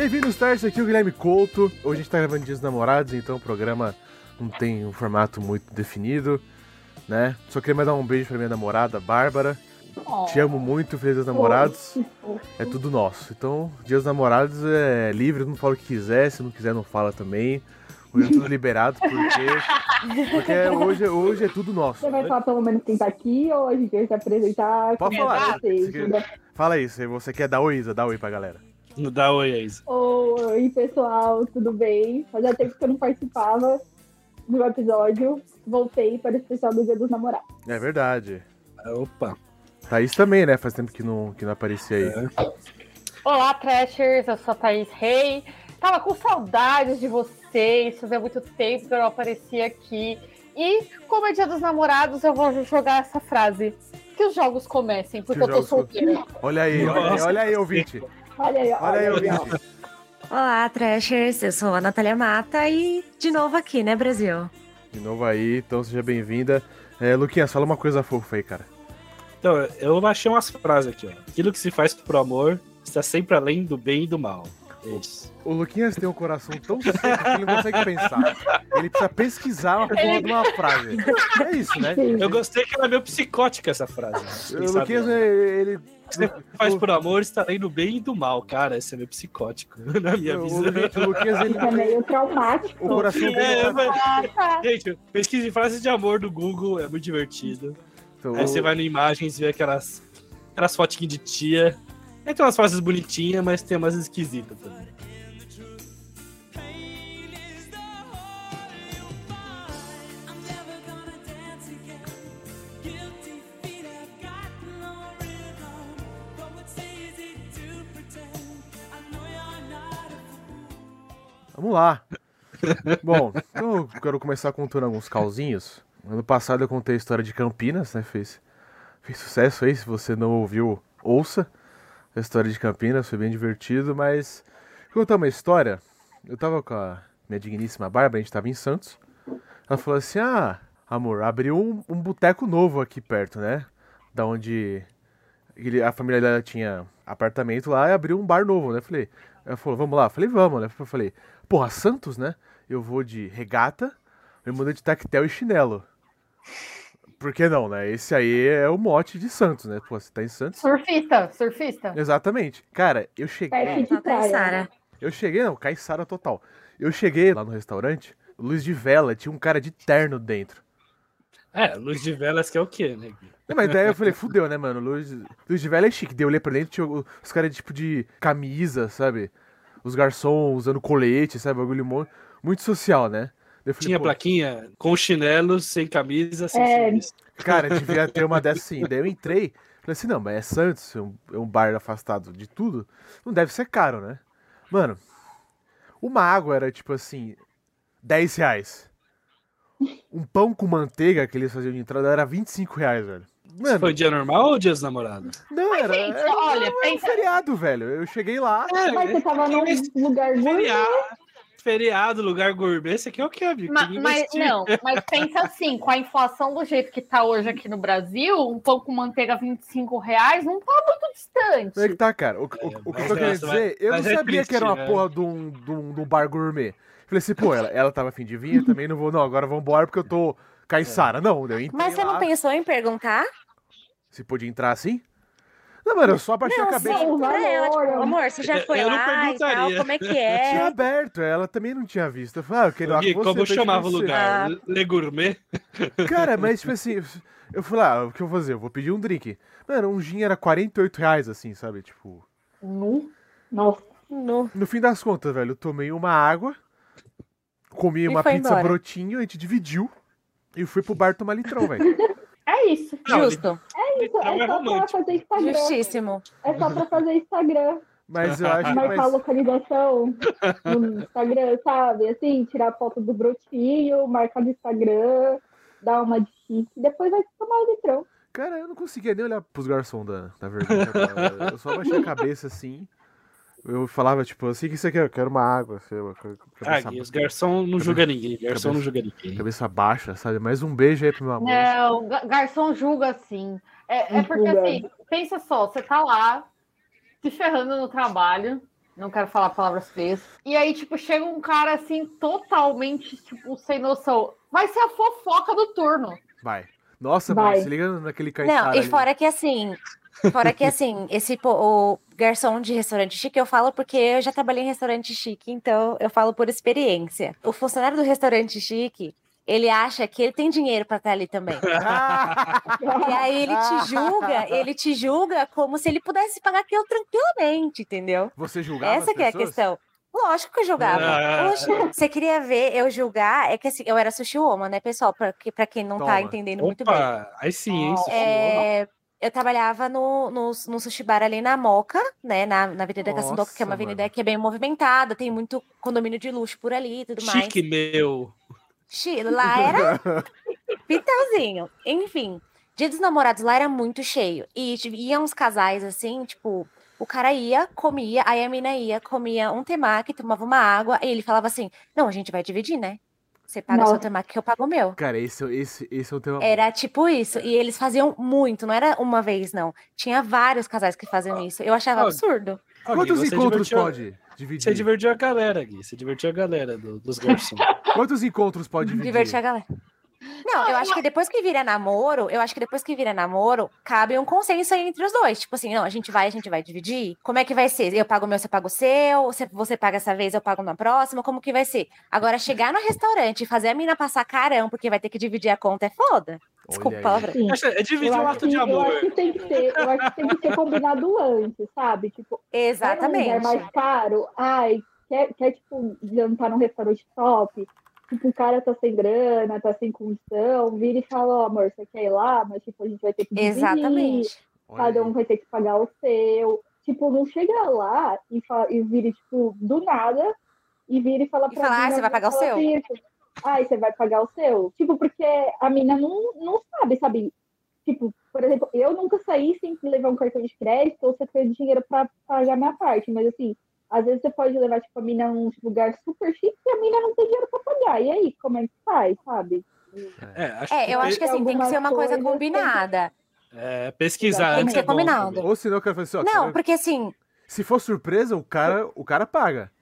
Bem-vindos, Stars, aqui é o Guilherme Couto. Hoje a gente tá gravando Dias dos Namorados, então o programa não tem um formato muito definido, né? Só queria mandar um beijo pra minha namorada, Bárbara. Oh. Te amo muito, Feliz Dias dos Namorados. É tudo nosso. Então, Dias dos Namorados é livre, não fala o que quiser, se não quiser não fala também. Hoje é tudo liberado, porque, porque hoje, hoje é tudo nosso. Você vai falar pelo menos quem tá aqui ou a gente vai se apresentar? Pode como falar. vocês? Quer- Fala se você quer dar oi, Isa, dá oi pra galera. Não dá oi, Isa. Oi, pessoal, tudo bem? Fazia tempo que eu não participava do episódio. Voltei para o especial do Dia dos Namorados. É verdade. Opa. Thaís também, né? Faz tempo que não, que não aparecia aí. Olá, Trashers, eu sou a Thaís Rei. Tava com saudades de vocês, fazia muito tempo que eu não aparecia aqui. E, como é dia dos namorados, eu vou jogar essa frase. Que os jogos comecem, porque Que eu tô solteira. Olha aí, olha aí, olha aí, ouvinte. Olha aí, Olha aí, olha aí. ouvinte. Olá, Trashers, eu sou a Natália Mata e de novo aqui, né, Brasil? De novo aí, então seja bem-vinda. É, Luquinhas, fala uma coisa fofa aí, cara. Então, eu achei umas frases aqui, ó. Aquilo que se faz pro amor está sempre além do bem e do mal. É isso. O Luquinhas tem um coração tão seco que ele não consegue pensar. Ele precisa pesquisar uma porra de uma frase. É isso, né? Eu gostei que ela é meio psicótica, essa frase. né? O Luquinhas, né? ele. O que você faz por amor está além do bem e do mal. Cara, esse é meio psicótico, na minha O, visão. o Luquinhas, ele. É meio traumático. O coração dele. É, tá- mas-. Gente, pesquisa de frases de amor do Google é muito divertido. Então, Aí você vai no imagens e vê aquelas, aquelas fotinhas de tia. Aí tem umas frases bonitinhas, mas tem umas esquisitas também. Vamos lá. Bom, então eu quero começar contando alguns causinhos. Ano passado eu contei a história de Campinas, né? Fez, fez sucesso aí. Se você não ouviu, ouça a história de Campinas, foi bem divertido. Mas vou contar uma história. Eu tava com a minha digníssima Bárbara, a gente tava em Santos. Ela falou assim: Ah, amor, abriu um, um boteco novo aqui perto, né? Da onde ele- a família dela tinha apartamento lá e abriu um bar novo, né? Falei, ela falou, vamos lá? Falei, vamos, né? Eu falei, porra, Santos, né? Eu vou de regata, eu mudei de tactel e chinelo. Por que não, né? Esse aí é o mote de Santos, né? Pô, você tá em Santos? Surfista, surfista. Exatamente. Cara, eu cheguei. Perto de Só praia. Sara. Eu cheguei, não, caiçara total. Eu cheguei lá no restaurante, luz de vela, tinha um cara de terno dentro. É, luz de velas que é o quê, né? Não, mas daí eu falei, fudeu, né, mano? Luz, luz de vela é chique. Daí eu olhei pra dentro, tinha os caras tipo de camisa, sabe? Os garçons usando colete, sabe? Bagulho mo- muito social, né? Falei, Tinha plaquinha com chinelos, sem camisa, sem É. Cara, devia ter uma dessas sim. Daí eu entrei, falei assim, não, mas é Santos, é um, é um bar afastado de tudo, não deve ser caro, né? Mano, uma água era tipo assim, 10 reais. Um pão com manteiga que eles faziam de entrada era 25 reais, velho. Mano, Foi dia normal ou dia dos namorados? não, era, gente, era, olha, era um pensa- feriado, velho. Eu cheguei lá, Mas você tava num lugar gourmet. Feriado, feriado, lugar gourmet, esse aqui é o que, amigo? Ma- mas não, mas pensa assim, com a inflação do jeito que tá hoje aqui no Brasil, um pão com manteiga 25 reais não tá muito distante. Como é que tá, cara? O, o- o que eu mas tô querendo essa dizer, eu não mas é sabia que era uma triste, né? porra de um, de, um, de um bar gourmet. Falei assim, pô, ela, ela tava afim de vir, eu também não vou, não, agora vamos embora porque eu tô caiçara. Não, eu Mas você lá, não pensou em perguntar? Se podia entrar assim. Não, mano, eu só abaixei a Não, cabeça. sim, pra ela, tipo, amor, você já Eu- foi eu não lá e tal, como é que Tinha é? aberto, ela também não tinha visto. Eu falei, ah, eu lá com você. como chamava o lugar? Le Gourmet? Cara, mas tipo assim, eu falei, ah, o que eu vou fazer? Eu vou pedir um drink. Mano, um gin era 48 reais, assim, sabe? Tipo, Nu. Nossa, No... no fim das contas, velho, eu tomei uma água, comi E uma pizza embora. brotinho, a gente dividiu e fui pro bar tomar litrão, velho. É isso. Não, Justo, isso Não, é é só pra fazer Instagram. justíssimo. É só pra fazer Instagram. Mas eu acho Marcar a mas, localização no Instagram, sabe? Assim, tirar foto do brotinho, marcar no Instagram, dar uma de chique, depois vai tomar o litrão. Cara, eu não conseguia nem olhar pros garçons da, da verdade. Eu só baixei a cabeça assim. Eu falava, tipo, assim, o que você quer? Eu quero uma água. Assim, uma Ah, cabeça, os garçom não julga ninguém. Garçom não julga ninguém. cabeça baixa, sabe? Mais um beijo aí pro meu amor. Não, ga- garçom julga assim. É, é porque Julga. assim, pensa só, você tá lá se ferrando no trabalho, Não quero falar palavras feias. E aí, tipo, chega um cara assim, totalmente, tipo, sem noção. Vai ser a fofoca do turno. Vai. Nossa, Vai. mano, se liga naquele caixara Não, e ali. fora que assim, fora que assim, esse o garçom de restaurante chique eu falo porque eu já trabalhei em restaurante chique, então eu falo por experiência. O funcionário do restaurante chique, ele acha que ele tem dinheiro pra estar ali também. E aí ele te julga, ele te julga como se ele pudesse pagar aquilo tranquilamente, entendeu? Você julgava Essa que é a questão. Lógico que eu julgava. Ah. Oxe, você queria ver eu julgar? É que assim, eu era sushi woman, né, pessoal? Pra, que- pra quem não Toma. tá entendendo muito bem. Opa, aí sim, hein? Sushi É, eu trabalhava no, no, no sushi bar ali na Moca, né? Na, na Avenida Nossa, Caçandoca, que é uma avenida mano. que é bem movimentada, tem muito condomínio de luxo por ali e tudo mais. Chique, meu. Lá era pitãozinho. Enfim, dia dos namorados lá era muito cheio. E iam uns casais assim, tipo, o cara ia, comia, aí a mina ia, comia um temaki, tomava uma água, e ele falava assim: Não, a gente vai dividir, né? Você paga o seu temaki que eu pago o meu. Cara, esse, esse, esse é o tema. Era tipo isso. E eles faziam muito, não era uma vez, não. Tinha vários casais que faziam isso. Eu achava Ah, absurdo. Gui, Quantos encontros divertiu- pode dividir? Você divertiu a galera, Gui. Você divertiu a galera do- dos garçons. Quantos encontros pode dividir? Divertir a galera. Não, eu acho que depois que vira namoro, eu acho que depois que vira namoro, cabe um consenso aí entre os dois. Tipo assim, não, a gente vai, a gente vai dividir. Como é que vai ser? Eu pago o meu, você paga o seu? Você, você paga essa vez, eu pago na próxima? Como que vai ser? Agora, chegar no restaurante e fazer a mina passar carão, porque vai ter que dividir a conta, é foda. Desculpa palavra. Sim. Acho- É dividir Eu um ato que, de eu amor. acho que tem que ser, eu acho que tem que ser combinado antes, sabe? Tipo, Exatamente. mais caro, ai, quer, quer tipo, jantar num restaurante top, tipo, o cara tá sem grana, tá sem condição, vira e fala, ó, amor, você quer ir lá? Mas, tipo, a gente vai ter que dividir, Exatamente. Cada um vai ter que pagar o seu. Tipo, não chega lá e, fala, e vira, tipo, do nada, e vira e fala E pra fala, ah, você vai pagar o seu? assim, tipo, Ai, você vai pagar o seu? Tipo, porque a mina não, não sabe, sabe? Tipo, por exemplo, eu nunca saí sem levar um cartão de crédito ou você ter dinheiro pra pagar minha parte, mas assim, às vezes você pode levar, tipo, a mina num lugar super chique e a mina não tem dinheiro pra pagar. E aí, como é que faz, sabe? É, acho É, eu acho que assim, tem que ser uma coisa combinada. é, pesquisar Tem antes que é ser bom combinado. Ou senão eu quero fazer assim, ó, Não, quero- porque assim, se for surpresa, o cara, o cara paga.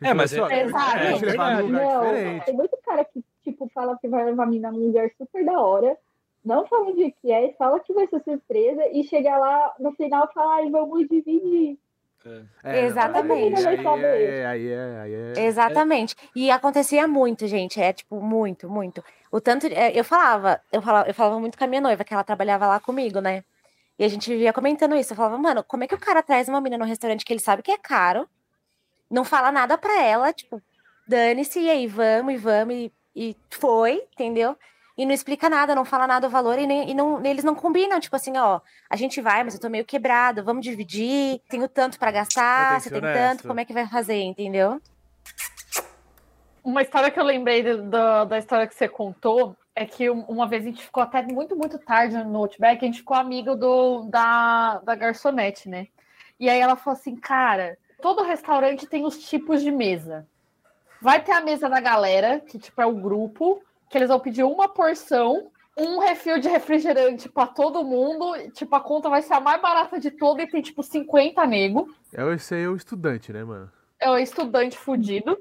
É, mas Então, é- assim, ó, é- a é tem muito cara que, tipo, fala que vai levar a mina num lugar super da hora, não fala onde que é, fala que vai ser surpresa e chega lá no final fala, ai, vamos dividir. É, não, Exatamente. Aí, aí, é, aí é, aí é. Exatamente. E acontecia muito, gente. É tipo, muito, muito. O tanto. é, Eu falava, eu falava, eu falava muito com a minha noiva, que ela trabalhava lá comigo, né? E a gente vivia comentando isso. Eu falava, mano, como é que o cara traz uma menina no restaurante que ele sabe que é caro, não fala nada pra ela, tipo, dane-se, e aí, vamos, e vamos, e, e foi, entendeu? E não explica nada, não fala nada o valor, e, nem, e não, eles não combinam, tipo assim, ó, a gente vai, mas eu tô meio quebrado, vamos dividir, tenho tanto pra Vai gastar, você que tem tanto, como é que vai fazer, entendeu? Uma história que eu lembrei do- da história que você contou é que um- uma vez a gente ficou até muito, muito tarde no Outback, a gente ficou amigo do, da, da garçonete, né? E aí ela falou assim, cara, todo restaurante tem os tipos de mesa. Vai ter a mesa da galera, que tipo é o grupo, que eles vão pedir uma porção, um refil de refrigerante pra todo mundo, e, tipo, a conta vai ser a mais barata de toda e tem tipo 50 nego É, esse aí é o estudante, né, mano? é o estudante fudido.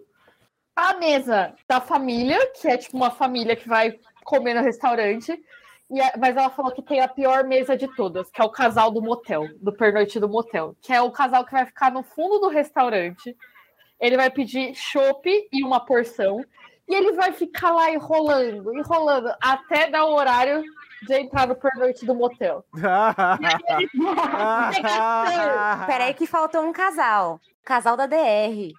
A mesa da família, que é tipo uma família que vai comer no restaurante. E a- mas ela falou que tem a pior mesa de todas, que é o casal do motel, do pernoite do motel. Que é o casal que vai ficar no fundo do restaurante. Ele vai pedir chopp e uma porção. E ele vai ficar lá enrolando, enrolando, até dar o horário de entrar no pernoite do motel. Peraí que faltou um casal. Casal da DR.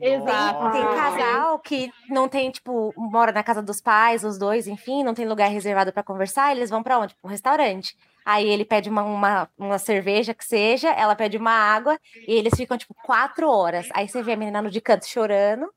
Exato. Tem casal que não tem, tipo, mora na casa dos pais, os dois, enfim, não tem lugar reservado pra conversar, eles vão pra onde? Um restaurante. Aí ele pede uma, uma, uma cerveja que seja, ela pede uma água, e eles ficam, tipo, quatro horas. Aí você vê a menina no de canto chorando,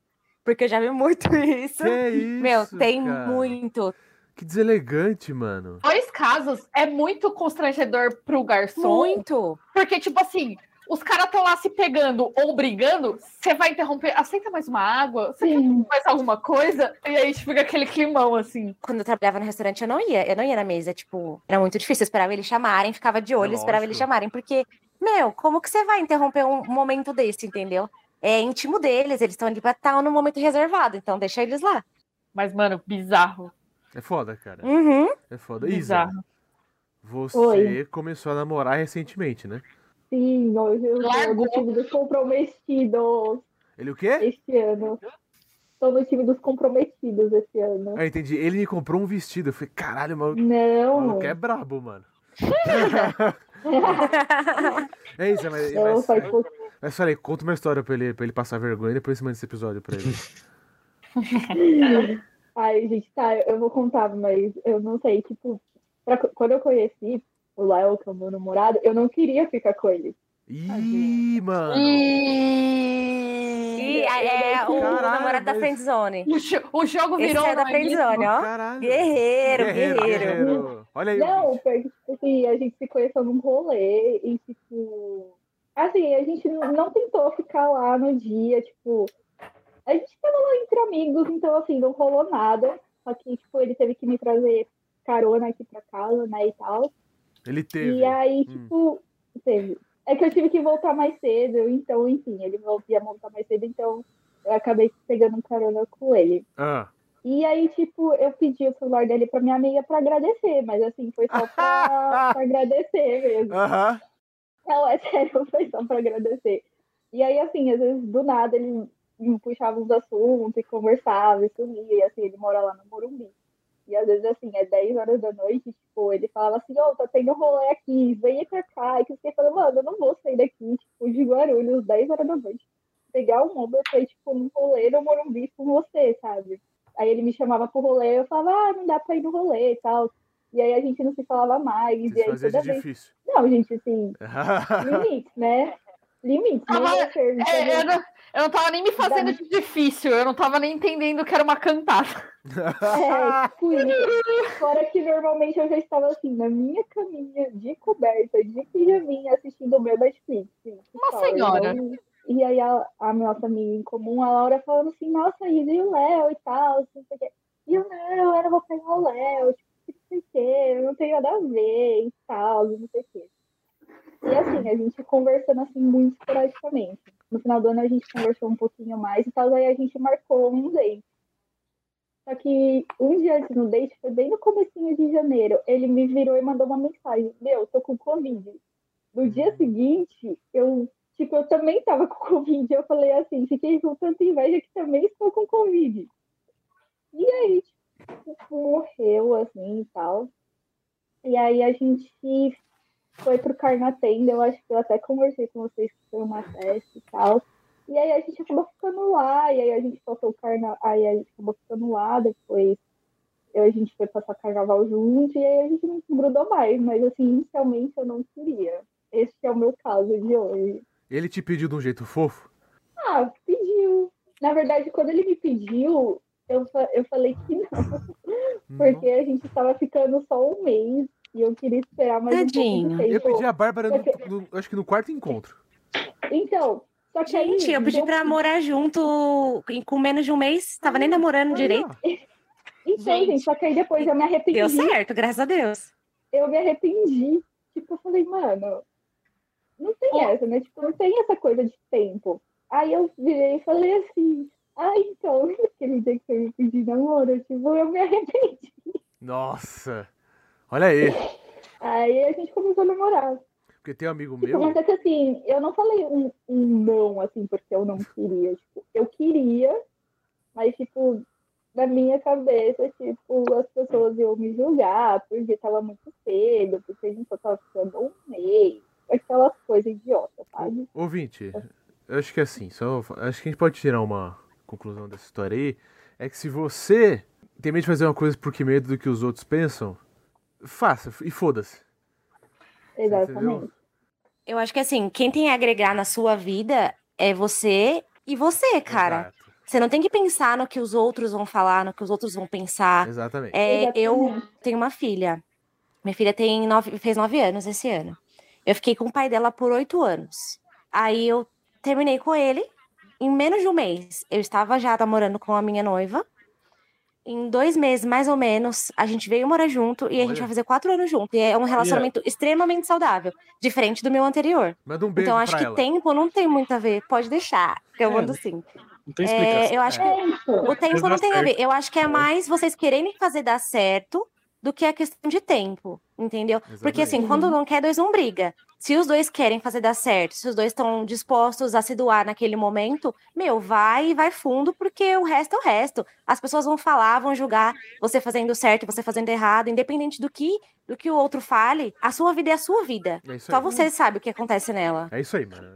porque eu já vi muito isso. Que isso, Meu, tem cara? muito. Que deselegante, mano. Dois casos é muito constrangedor pro garçom. Muito. Porque, tipo assim, os caras estão lá se pegando ou brigando, você vai interromper, aceita mais uma água? Você quer mais alguma coisa? E aí fica aquele climão, assim. Quando eu trabalhava no restaurante, eu não ia, eu não ia na mesa, tipo, era muito difícil, eu esperava eles chamarem, ficava de olho, É esperava eles chamarem, porque Meu, como que você vai interromper um momento desse, entendeu? É íntimo deles, eles estão ali pra estar no momento reservado, então deixa eles lá. Mas, mano, bizarro. É foda, cara. Uhum. É foda. Isa, Bizarro. você Oi. começou a namorar recentemente, né? Sim, eu tô Largou. no time dos comprometidos Ele o quê? este ano. Tô no time dos comprometidos esse ano. Ah, entendi. Ele me comprou um vestido. Eu falei, caralho, o maluco, o Não, maluco é brabo, mano. é isso, mas, não, mas, faz pouco. Mas falei, conta uma história pra ele, pra ele passar vergonha e depois você manda esse episódio pra ele. Ai, gente, tá, eu vou contar, mas eu não sei, tipo, pra- quando eu conheci o Léo, que é o meu namorado, eu não queria ficar com ele. Ih, mano. E é o Caralho, namorado da friendzone. O, o jogo Esse virou. é da não é isso? friendzone, ó. Caralho. Guerreiro, guerreiro. Olha aí. Não, porque, tipo assim, a gente se conheceu num rolê e, tipo. Assim, a gente não tentou ficar lá no dia, tipo. A gente tava lá entre amigos, então, assim, não rolou nada. Só que, tipo, ele teve que me trazer carona aqui pra casa, né, e tal. Ele teve. E aí, Hum. tipo, teve. É que eu tive que voltar mais cedo, então, enfim, ele ia voltar mais cedo, então eu acabei pegando um carona com ele. Ah. E aí, tipo, eu pedi o celular dele pra minha amiga pra agradecer, mas assim, foi só pra, pra agradecer mesmo. Aham. Não, é sério, foi só pra agradecer. E aí, assim, às vezes, do nada, ele me puxava uns assuntos e conversava e sumia, e assim, ele mora lá no Morumbi. E às vezes, assim, é 10 horas da noite, tipo, ele falava assim, ô, tá tendo rolê aqui, venha pra cá. E eu falando, mano, eu não vou sair daqui, tipo, de Guarulhos, 10 horas da noite. Pegar um Uber ir, tipo, num rolê no Morumbi com você, sabe? Aí ele me chamava pro rolê, eu falava, ah, não dá pra ir no rolê e tal. E aí a gente não se falava mais. e Vocês aí toda de vez. difícil. Não, gente, assim, limites, né? Limites. Ah, não ia ser, É, eu, não, eu não tava nem me fazendo de difícil, eu não tava nem entendendo que era uma cantada. É, tipo isso. Fora que normalmente eu já estava assim, na minha caminha, de coberta, de pijaminha, assistindo o meu Netflix. sim, Uma stories. senhora. Então, E aí a, a nossa amiga em comum, a Laura, falando assim, nossa, e o Léo e tal, assim, não sei o quê. E eu, não, eu não vou pegar o Léo, tipo, sei o quê, eu não tenho nada a ver e tal, não sei o quê. E assim, a gente conversando assim muito esporadicamente. No final do ano a gente conversou um pouquinho mais e tal, aí a gente marcou um date. Só que um dia antes no date, foi bem no comecinho de janeiro, ele me virou e mandou uma mensagem, meu, tô com Covid. No dia seguinte, eu, tipo, eu também tava com Covid. Eu falei assim, fiquei com tanta inveja que também estou com Covid. E aí, tipo, morreu, assim, e tal. E aí a gente foi pro Carnatenda, eu acho que eu até conversei com vocês que foi uma festa e tal. E aí a gente acabou ficando lá, e aí a gente passou o carnaval, aí a gente acabou ficando lá, depois eu, a gente foi passar carnaval junto, e aí a gente não se grudou mais, mas assim, inicialmente eu não queria. Esse é o meu caso de hoje. Ele te pediu de um jeito fofo? Ah, pediu. Na verdade, quando ele me pediu, eu, eu falei que não, porque a gente tava ficando só um mês, e eu queria esperar mais um Tadinho. pouco de Eu pedi a Bárbara, no, no- acho que no quarto encontro. Então, só que aí... Gente, eu pedi pra morar junto com menos de um mês. Tava nem namorando direito. Então, Gente. gente, só que aí depois eu me arrependi. Deu certo, graças a Deus. eu me arrependi. Tipo, eu falei, mano, não tem Pô. essa, né? Tipo, não tem essa coisa de tempo. Aí eu virei e falei assim, ah, então, aquele dia que você me pediu namoro, tipo, eu me arrependi. Nossa. Olha aí. Aí a gente começou a namorar. Porque tem um amigo Tipo, meu. mas é que assim, eu não falei um, um não, assim, porque eu não queria. Tipo, eu queria, mas, tipo, na minha cabeça, tipo, as pessoas iam me julgar porque tava muito cedo, porque a gente só tava ficando um mês. Aquelas coisas idiotas, sabe? Ouvinte, eu acho que assim, só, acho que a gente pode tirar uma conclusão dessa história aí. É que se você tem medo de fazer uma coisa porque medo do que os outros pensam, faça e foda-se. Exatamente. Eu acho que assim, quem tem a agregar na sua vida é você e você, cara. Exato. Você não tem que pensar no que os outros vão falar, no que os outros vão pensar. Exatamente. É, eu Exatamente. tenho uma filha. Minha filha tem nove, fez nove anos esse ano. Eu fiquei com o pai dela por oito anos. Aí eu terminei com ele. Em menos de um mês, eu estava já namorando com a minha noiva. em dois meses, mais ou menos, a gente veio morar junto e a gente Olha. vai fazer quatro anos junto. E é um relacionamento extremamente saudável, diferente do meu anterior. Manda um beijo Então, acho que ela. tempo não tem muito a ver. Pode deixar, que eu É, mando sim. Não tem explicação. É, eu acho que É o tempo não tem a certo. ver. Eu acho que é mais vocês quererem fazer dar certo do que a questão de tempo, entendeu? Porque assim, Exatamente. quando não quer, dois não briga. Se os dois querem fazer dar certo, se os dois estão dispostos a se doar naquele momento, meu, vai e vai fundo, porque o resto é o resto. As pessoas vão falar, vão julgar você fazendo certo, você fazendo errado, independente do que do que o outro fale, a sua vida é a sua vida. É Só aí. você sabe o que acontece nela. É isso aí, mano.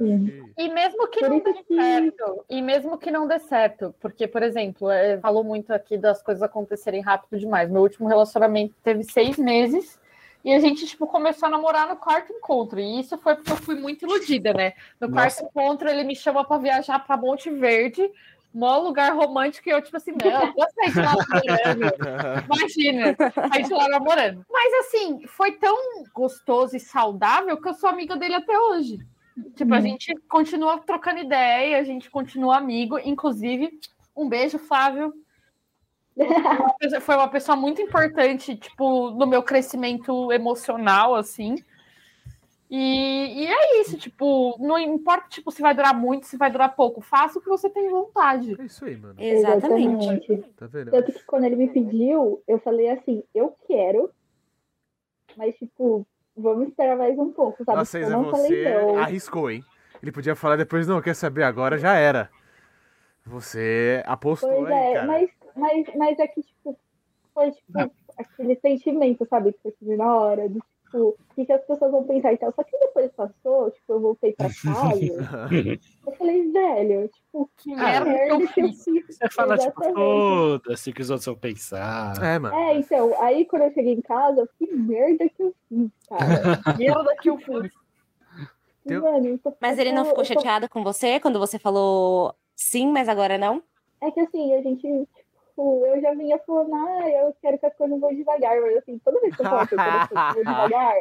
E mesmo que não dê certo, e mesmo que não dê certo, porque, por exemplo, é, falou muito aqui das coisas acontecerem rápido demais. Meu último relacionamento teve seis meses e a gente, tipo, começou a namorar no quarto encontro. E isso foi porque eu fui muito iludida, né? No quarto encontro, ele me chama pra viajar pra Monte Verde, mó lugar romântico, e eu, tipo assim, não, eu vou sair de lá namorando. Imagina, sair de lá namorando. Mas assim, foi tão gostoso e saudável que eu sou amiga dele até hoje. Tipo, a Hum. gente continua trocando ideia, a gente continua amigo. Inclusive, um beijo, Flávio. Foi uma pessoa muito importante, tipo, no meu crescimento emocional, assim. E, e é isso, tipo, não importa tipo, se vai durar muito, se vai durar pouco. Faça o que você tem vontade. É isso aí, mano. Exatamente. Tá vendo? Tanto que quando ele me pediu, eu falei assim, eu quero, mas tipo, vamos esperar mais um pouco, sabe? Nossa, Isa, eu não falei você não. arriscou, hein? Ele podia falar depois, não, quer saber agora, já era. Você apostou Pois aí, é, cara. mas, mas, mas é que, tipo, foi tipo, aquele sentimento, sabe? Que foi assim, na hora, do tipo, o que, que as pessoas vão pensar e tal. Só que depois passou, tipo, eu voltei pra casa, eu falei, velho, tipo, Que Ah, merda que eu fiz. Você fala, tipo, foda-se que os outros vão pensar. É, mano. É, então, aí quando eu cheguei em casa, que merda que eu fiz, cara. Merda que eu fiz. Teu- Mano, tô- Mas ele não ficou tô- chateado com você quando você falou sim, mas agora não? É que assim, a gente, tipo, eu já vinha falando, ah, eu quero que as coisas vão devagar, mas assim, toda vez que eu falo que eu quero que as coisas vão devagar,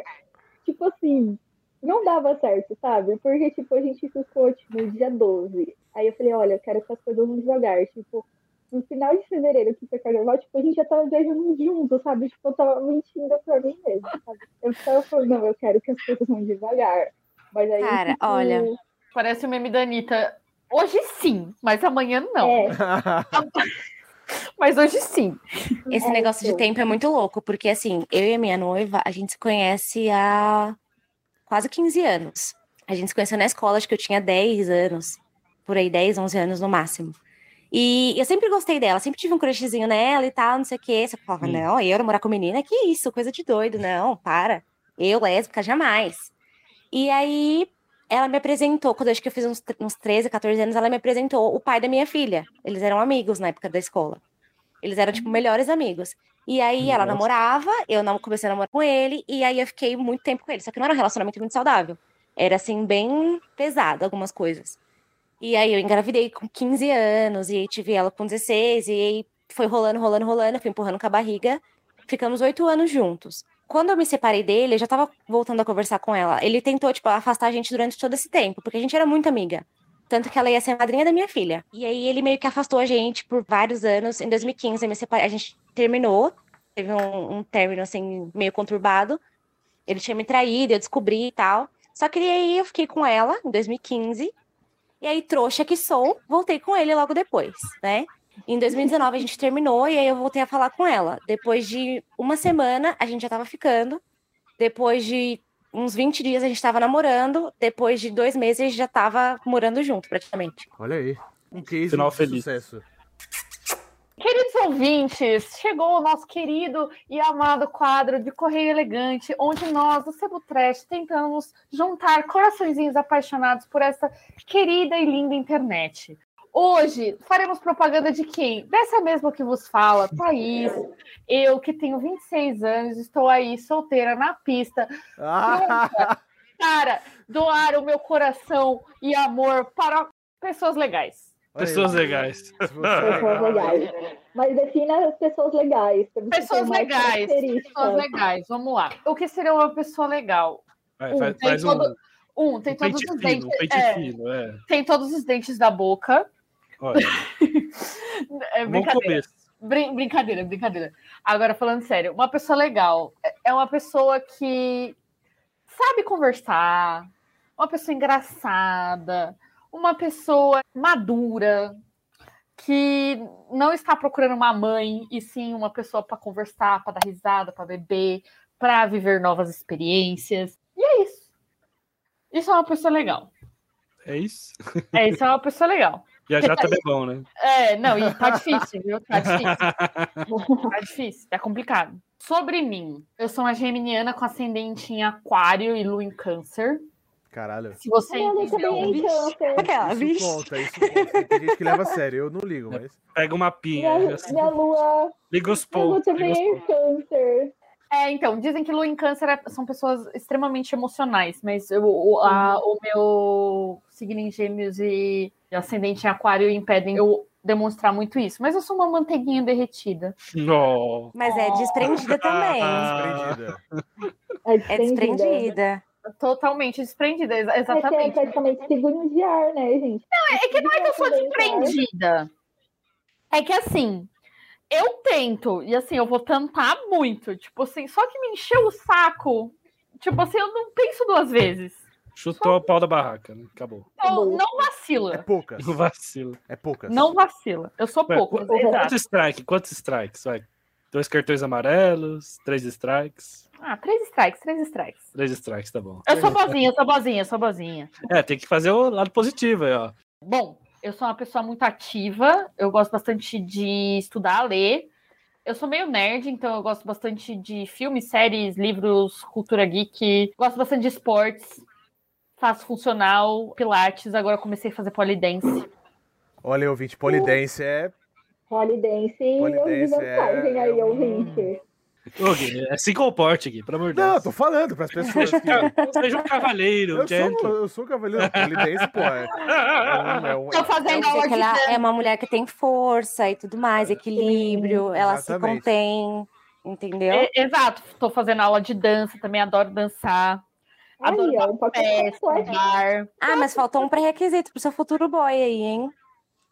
tipo assim, não dava certo, sabe? Porque, tipo, a gente ficou, tipo, no dia 12. Aí eu falei, olha, eu quero que as coisas vão devagar. Tipo, no final de fevereiro, que foi carnaval, tipo, a gente já tava viajando junto, sabe? Tipo, eu tava mentindo pra mim mesmo, sabe? Eu tava falando, não, eu quero que as coisas vão devagar. Mas aí, Cara, tipo, olha. Parece o meme da Anitta. Hoje sim, mas amanhã não. É, Mas hoje sim. Esse É, negócio de então. tempo é muito louco, porque assim, eu e a minha noiva, a gente se conhece há quase 15 anos. A gente se conheceu na escola, acho que eu tinha 10 anos, por aí, 10, 11 anos no máximo. E eu sempre gostei dela, sempre tive um crushzinho nela e tal, não sei o quê. Você falava, Hum. não, eu namorar com menina, que isso, coisa de doido, não, para. Eu, lésbica, jamais. E aí, ela me apresentou, quando eu acho que eu fiz uns, uns 13, 14 anos, ela me apresentou o pai da minha filha. Eles eram amigos na época da escola. Eles eram, tipo, melhores amigos. E aí ela Nossa. namorava, eu não comecei a namorar com ele, e aí eu fiquei muito tempo com ele. Só que não era um relacionamento muito saudável. Era, assim, bem pesado algumas coisas. E aí eu engravidei com 15 anos, e aí tive ela com 16, e aí foi rolando, rolando, rolando, fui empurrando com a barriga. Ficamos oito anos juntos. Quando eu me separei dele, eu já tava voltando a conversar com ela. Ele tentou, tipo, afastar a gente durante todo esse tempo, porque a gente era muito amiga. Tanto que ela ia ser a madrinha da minha filha. E aí ele meio que afastou a gente por vários anos. Em 2015, eu me separei, a gente terminou. Teve um, um término, assim, meio conturbado. Ele tinha me traído, eu descobri e tal. Só que aí eu fiquei com ela em 2015. E aí, trouxa que sou, voltei com ele logo depois, né? Em 2019 a gente terminou e aí eu voltei a falar com ela. Depois de uma semana, a gente já tava ficando. Depois de uns 20 dias, a gente tava namorando. Depois de dois meses, a gente já tava morando junto, praticamente. Olha aí. Um case Final de feliz. sucesso. Queridos ouvintes, chegou o nosso querido e amado quadro de Correio Elegante, onde nós, do Sebo Trash, tentamos juntar coraçõezinhos apaixonados por essa querida e linda internet. Hoje faremos propaganda de quem? Dessa mesma que vos fala, Thaís. Eu, que tenho 26 anos, estou aí solteira na pista, Ah, para doar o meu coração e amor para pessoas legais. Pessoas legais. Pessoas legais. Mas defina as pessoas legais. Pessoas legais, pessoas legais, vamos lá. O que seria uma pessoa legal? Vai, Um, faz, um, todo- Um, tem um todos os fino, dentes. um é, fino, é. tem todos os dentes da boca. Olha, É brincadeira. Brin- brincadeira, brincadeira. Agora, falando sério, uma pessoa legal é- é uma pessoa que sabe conversar, uma pessoa engraçada, uma pessoa madura, que não está procurando uma mãe, e sim uma pessoa para conversar, para dar risada, para beber, para viver novas experiências. E é isso. Isso é uma pessoa legal. É isso? É, isso é uma pessoa legal. Viajar também é bom, né? É, não, e tá difícil, viu? Tá difícil. Tá difícil, tá complicado. Sobre mim, eu sou uma geminiana com ascendente em aquário e lua em câncer. Caralho. Se você ela entendeu, também em câncer. Aquela, Isso vixe. conta, isso conta. Tem gente que leva a sério, eu não ligo, mas. Pega uma pinha. Minha, assim, minha lua, Liga os minha lua pontos. também é câncer. É, então, dizem que lua em câncer é- são pessoas extremamente emocionais, mas eu- o, a- o meu signo em gêmeos e ascendente em aquário impedem eu demonstrar muito isso. Mas eu sou uma manteiguinha derretida. Não. Mas é desprendida também. Desprendida. É É desprendida. desprendida. Totalmente desprendida, É que é exatamente. praticamente signo de ar, né, gente? Não, É que não é que eu sou desprendida. É que assim, eu tento, e assim, eu vou tentar muito. Tipo assim, só que me encheu o saco. Tipo assim, eu não penso duas vezes. Chutou o pau da barraca, né? Acabou. Então, não É vacila. poucas. No vacilo. É poucas. Não vacila. Eu sou exato. Quantos strikes? Quantos strikes? Vai. Dois cartões amarelos, três strikes. Ah, três strikes, três strikes. Três strikes, tá bom. Eu sou boazinha, eu sou boazinha, eu sou boazinha. É, tem que fazer o lado positivo aí, ó. Bom, eu sou uma pessoa muito ativa, eu gosto bastante de estudar, ler. Eu sou meio nerd, então eu gosto bastante de filmes, séries, livros, cultura geek. Gosto bastante de esportes. Faço funcional, pilates, agora comecei a fazer polidense. Olha, ouvinte, polidense é. Polidense e eu vi Polidense é- aí, é um- ouvinte. Ô, Gui, é, se comporte, Gui, pelo amor de Não, eu Deus. tô falando pras pessoas que. Seja um cavaleiro, Eu gentle. sou, eu sou cavaleiro. Polidense, pô. É, é um, é um- Tô fazendo aula de ela é uma mulher que tem força e tudo mais, equilíbrio, ela se contém, entendeu? É, exato, tô fazendo aula de dança, também adoro dançar. Adoro Aí, ó, um festa, bar. Ah, mas faltou um pré-requisito pro seu futuro boy aí, hein?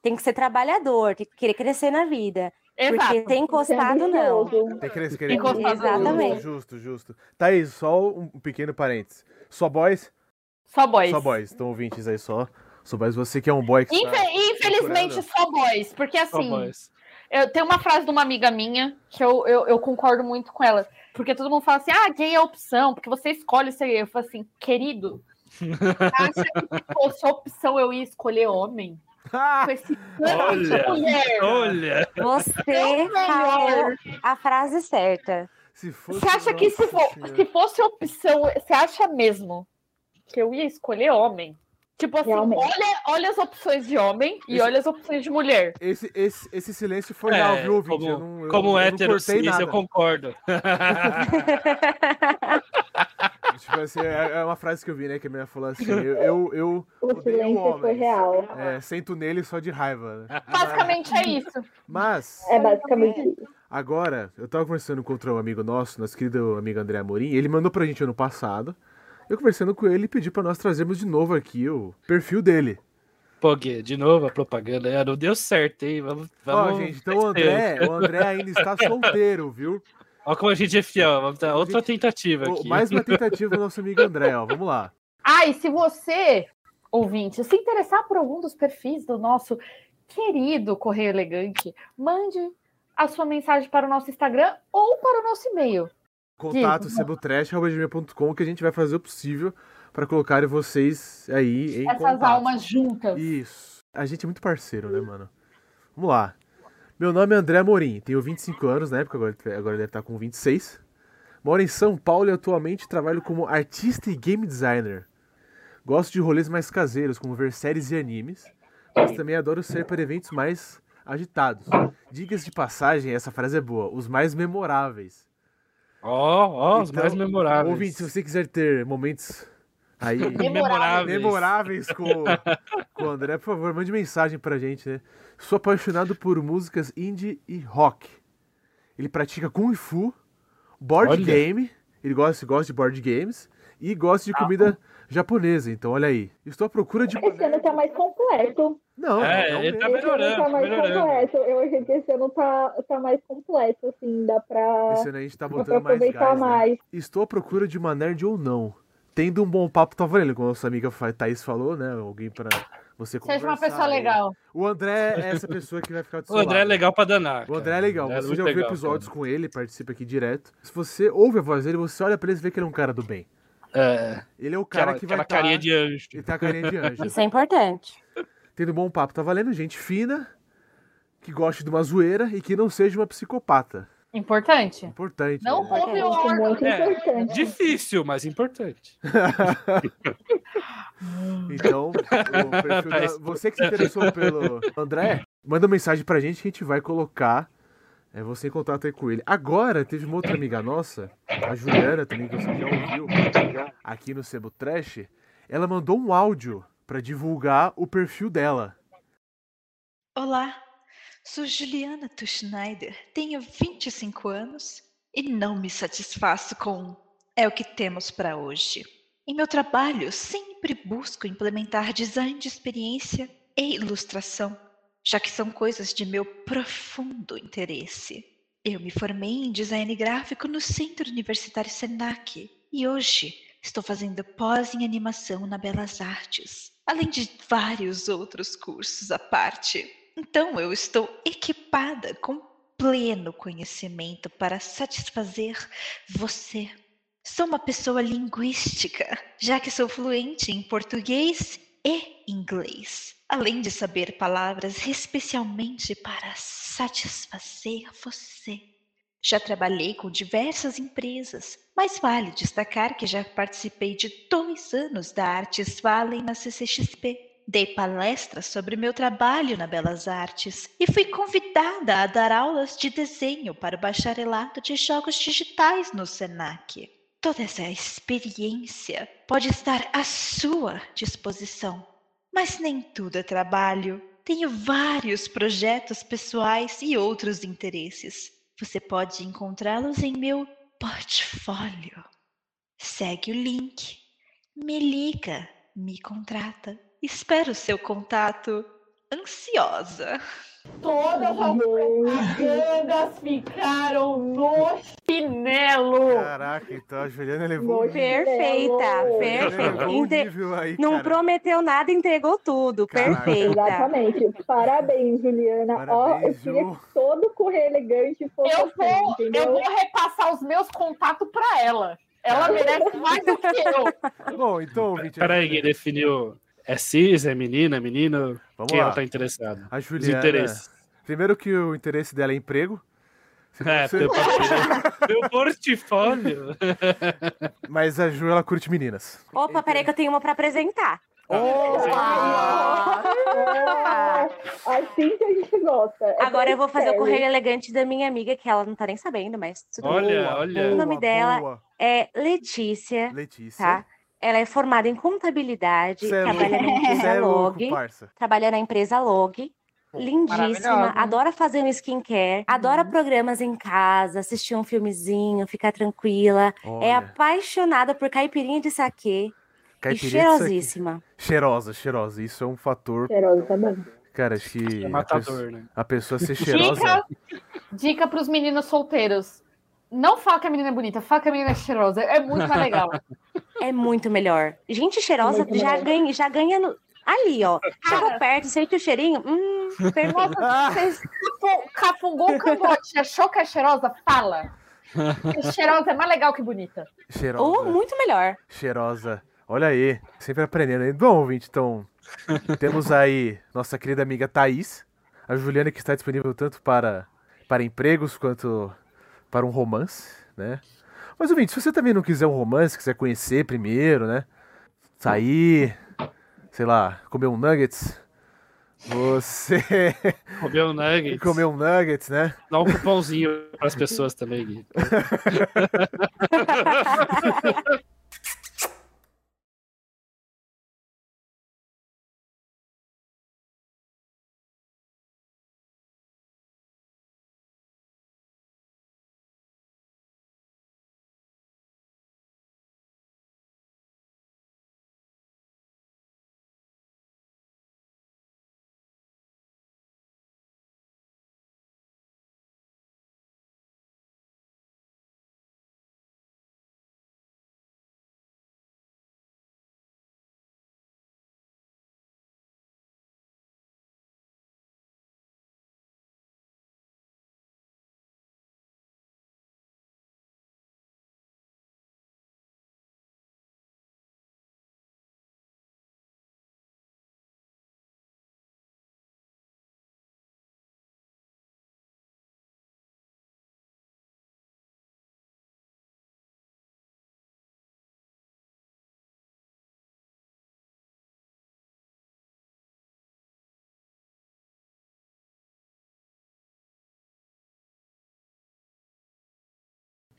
Tem que ser trabalhador, tem que querer crescer na vida. Porque Exato. ter encostado, não. Tem que querer- querer- Encostado. Exatamente. Justo, justo. Thaís, só um pequeno parênteses. Só boys? Só boys. Só boys. Então, ouvintes aí só. Só boys, você que é um boy que. Infe- Infelizmente, só boys. Porque Só assim, boys. eu tenho uma frase de uma amiga minha que eu, eu, eu concordo muito com ela. Porque todo mundo fala assim: ah, gay é opção, porque você escolhe ser gay. Eu falo assim, querido, acha que se fosse opção eu ia escolher homem? Com esse tanto de Olha, mulher. olha. Você falou a frase certa. Se fosse... Você acha que se, for- se fosse opção, você acha mesmo que eu ia escolher homem? Tipo assim, Realmente. olha, olha as opções de homem e Esse- olha as opções de mulher. Esse, esse, esse silêncio foi real, É, viu, ouvinte? como eu não, eu, como eu hétero nada. eu concordo. Tipo assim, é, é uma frase que eu vi, né? Que a minha falou assim: eu, eu, eu O odeio silêncio foi real. É, sento nele só de raiva. Basicamente é isso. Mas, É basicamente isso. agora, eu tava conversando com outro amigo nosso, nosso querido amigo André Amorim, ele mandou pra gente ano passado. Eu conversando com ele, ele pediu pra nós trazermos de novo aqui o perfil dele. Pô, Gui, de novo a propaganda. É, Não deu certo, hein? Vamos, Ó, vamos... gente, então o André, o André ainda está solteiro, viu? Olha como a gente é fiel. Vamos dar outra Gente, tentativa aqui. Mais uma tentativa do nosso amigo André, ó. Vamos lá. Ah, e se você, ouvinte, se interessar por algum dos perfis do nosso querido Correio Elegante, mande a sua mensagem para o nosso Instagram ou para o nosso e-mail. Contato Diga. cebutrash.com que a gente vai fazer o possível pra colocar vocês aí em Essas contato. almas juntas. Isso. A gente é muito parceiro, né, mano? Vamos lá. Meu nome é André Amorim, tenho 25 anos na época, agora, agora deve estar com 26. Moro em São Paulo e atualmente trabalho como artista e game designer. Gosto de rolês mais caseiros, como ver séries e animes, mas também adoro ser para eventos mais agitados. Dicas de passagem, essa frase é boa, os mais memoráveis. Ó, ó, os Então, mais memoráveis. Ouvinte, se você quiser ter momentos aí Memoráveis. memoráveis com, com o André, por favor, mande mensagem pra gente, né? Sou apaixonado por músicas indie e rock. Ele pratica Kung Fu, board Olha. game, ele gosta, gosta de board games e gosta de comida japonesa. Então, olha aí. Estou à procura de. Esse ano tá mais completo. Não, É, não ele tá mesmo. Esse ano melhorando, tá mais melhorando. completo. Eu achei que esse ano tá, tá mais completo, assim, dá pra, Esse ano a gente tá botando mais aproveitar gás, né? mais. Estou à procura de uma nerd ou não. Tendo um bom papo tá valendo, como a nossa amiga Thaís falou, né? Alguém pra você conversar. Seja uma pessoa aí. legal. O André é essa pessoa que vai ficar do seu O André é lado. legal pra danar. O André cara. é legal. André é Você muito já ouviu legal, episódios cara. com ele, participa aqui direto. Se você ouve a voz dele, você olha pra ele e vê que ele é um cara do bem. É, Ele é o cara aquela, que vai aquela tá... carinha de anjo. Ele tem a carinha de anjo. Isso é importante. Tendo bom papo tá valendo, gente fina, que goste de uma zoeira e que não seja uma psicopata. Roube Importante. Não né? roube o é órgão. muito É, importante. Difícil, mas importante. Então, o perfil da- você que se interessou pelo André, manda uma mensagem pra gente que a gente vai colocar é, você em contato aí com ele. Agora, teve uma outra amiga nossa, a Juliana também, que você já ouviu aqui no Sebo Trash. Ela mandou um áudio pra divulgar o perfil dela. Olá, sou Juliana Tuschneider, tenho 25 anos e não me satisfaço com é o que temos para hoje. Em meu trabalho, sempre busco implementar design de experiência e ilustração, já que são coisas de meu profundo interesse. Eu me formei em design gráfico no Centro Universitário Senac e hoje estou fazendo pós em animação na Belas Artes, além de vários outros cursos à parte. Então eu estou equipada com pleno conhecimento para satisfazer você. Sou uma pessoa linguística, já que sou fluente em português e inglês, além de saber palavras especialmente para satisfazer você. Já trabalhei com diversas empresas, mas vale destacar que já participei de dois anos da Artes Valley na CCXP. Dei palestras sobre meu trabalho na Belas Artes e fui convidada a dar aulas de desenho para o bacharelado de jogos digitais no SENAC. Toda essa experiência pode estar à sua disposição, mas nem tudo é trabalho. Tenho vários projetos pessoais e outros interesses. Você pode encontrá-los em meu portfólio. Segue o link, me liga, me contrata. Espero seu contato. Ansiosa. Todas as propagandas ficaram no chinelo. Caraca, então a Juliana levou um Perfeita, Chinelo. perfeita. nível aí, Não cara. prometeu nada, entregou tudo. Caraca. Perfeita. Exatamente. Parabéns, Juliana. Ó, eu Parabéns, queria que todo correio elegante fosse Eu assim, vou, entendeu? eu vou repassar os meus contatos pra ela. Ela merece mais do que eu. Bom, então, Peraí, definiu. É cis, é menina, é menino? Vamos Quem lá. ela tá interessada? A Os Juliana. interesses. Primeiro que o interesse dela é emprego. É, Você-. Meu portfólio. Mas a Ju, ela curte meninas. Opa, peraí que eu tenho uma pra apresentar. Ah, assim que a gente gosta. É Agora eu vou fazer o correio elegante da minha amiga, que ela não tá nem sabendo, mas tudo bem. Olha, Boa, olha. boa, O nome dela boa. É Letícia, Letícia. tá? Ela é formada em contabilidade, Cê é trabalha na louco, cê empresa é louco, Log, parça. trabalha na empresa Log. Lindíssima, Maravilhosa. adora fazer um skincare, adora programas em casa, assistir um filmezinho, ficar tranquila. É Olha, apaixonada por caipirinha de saquê e caipirinha saque. cheirosíssima. Cheirosa, cheirosa. Isso é um fator, Cheirosa, tá bom. cara, acho que É a pessoa, matador, né? a pessoa ser cheirosa. Dica, dica pros meninos solteiros. Não fala que a menina é bonita, fala que a menina é cheirosa. É muito mais legal. É muito melhor. Gente cheirosa Muito já melhor. ganha, já ganha no- ali, ó. Chegou perto, sente o cheirinho. Hum, perfeito. Nossa, você cafu- cafungou o cangote, achou que é cheirosa? Fala. Cheirosa é mais legal que bonita. Cheirosa. Ou muito melhor. Cheirosa. Olha aí, sempre aprendendo. aí. Bom, ouvinte, então, temos aí nossa querida amiga Thaís, a Juliana que está disponível tanto para, para empregos quanto para um romance, né? Mas, ouvinte, se você também não quiser um romance, quiser conhecer primeiro, né? Sair, sei lá, comer um nuggets, você Comer um nugget. comer um nuggets, né? Dá um cupomzinho pras pessoas também, Gui.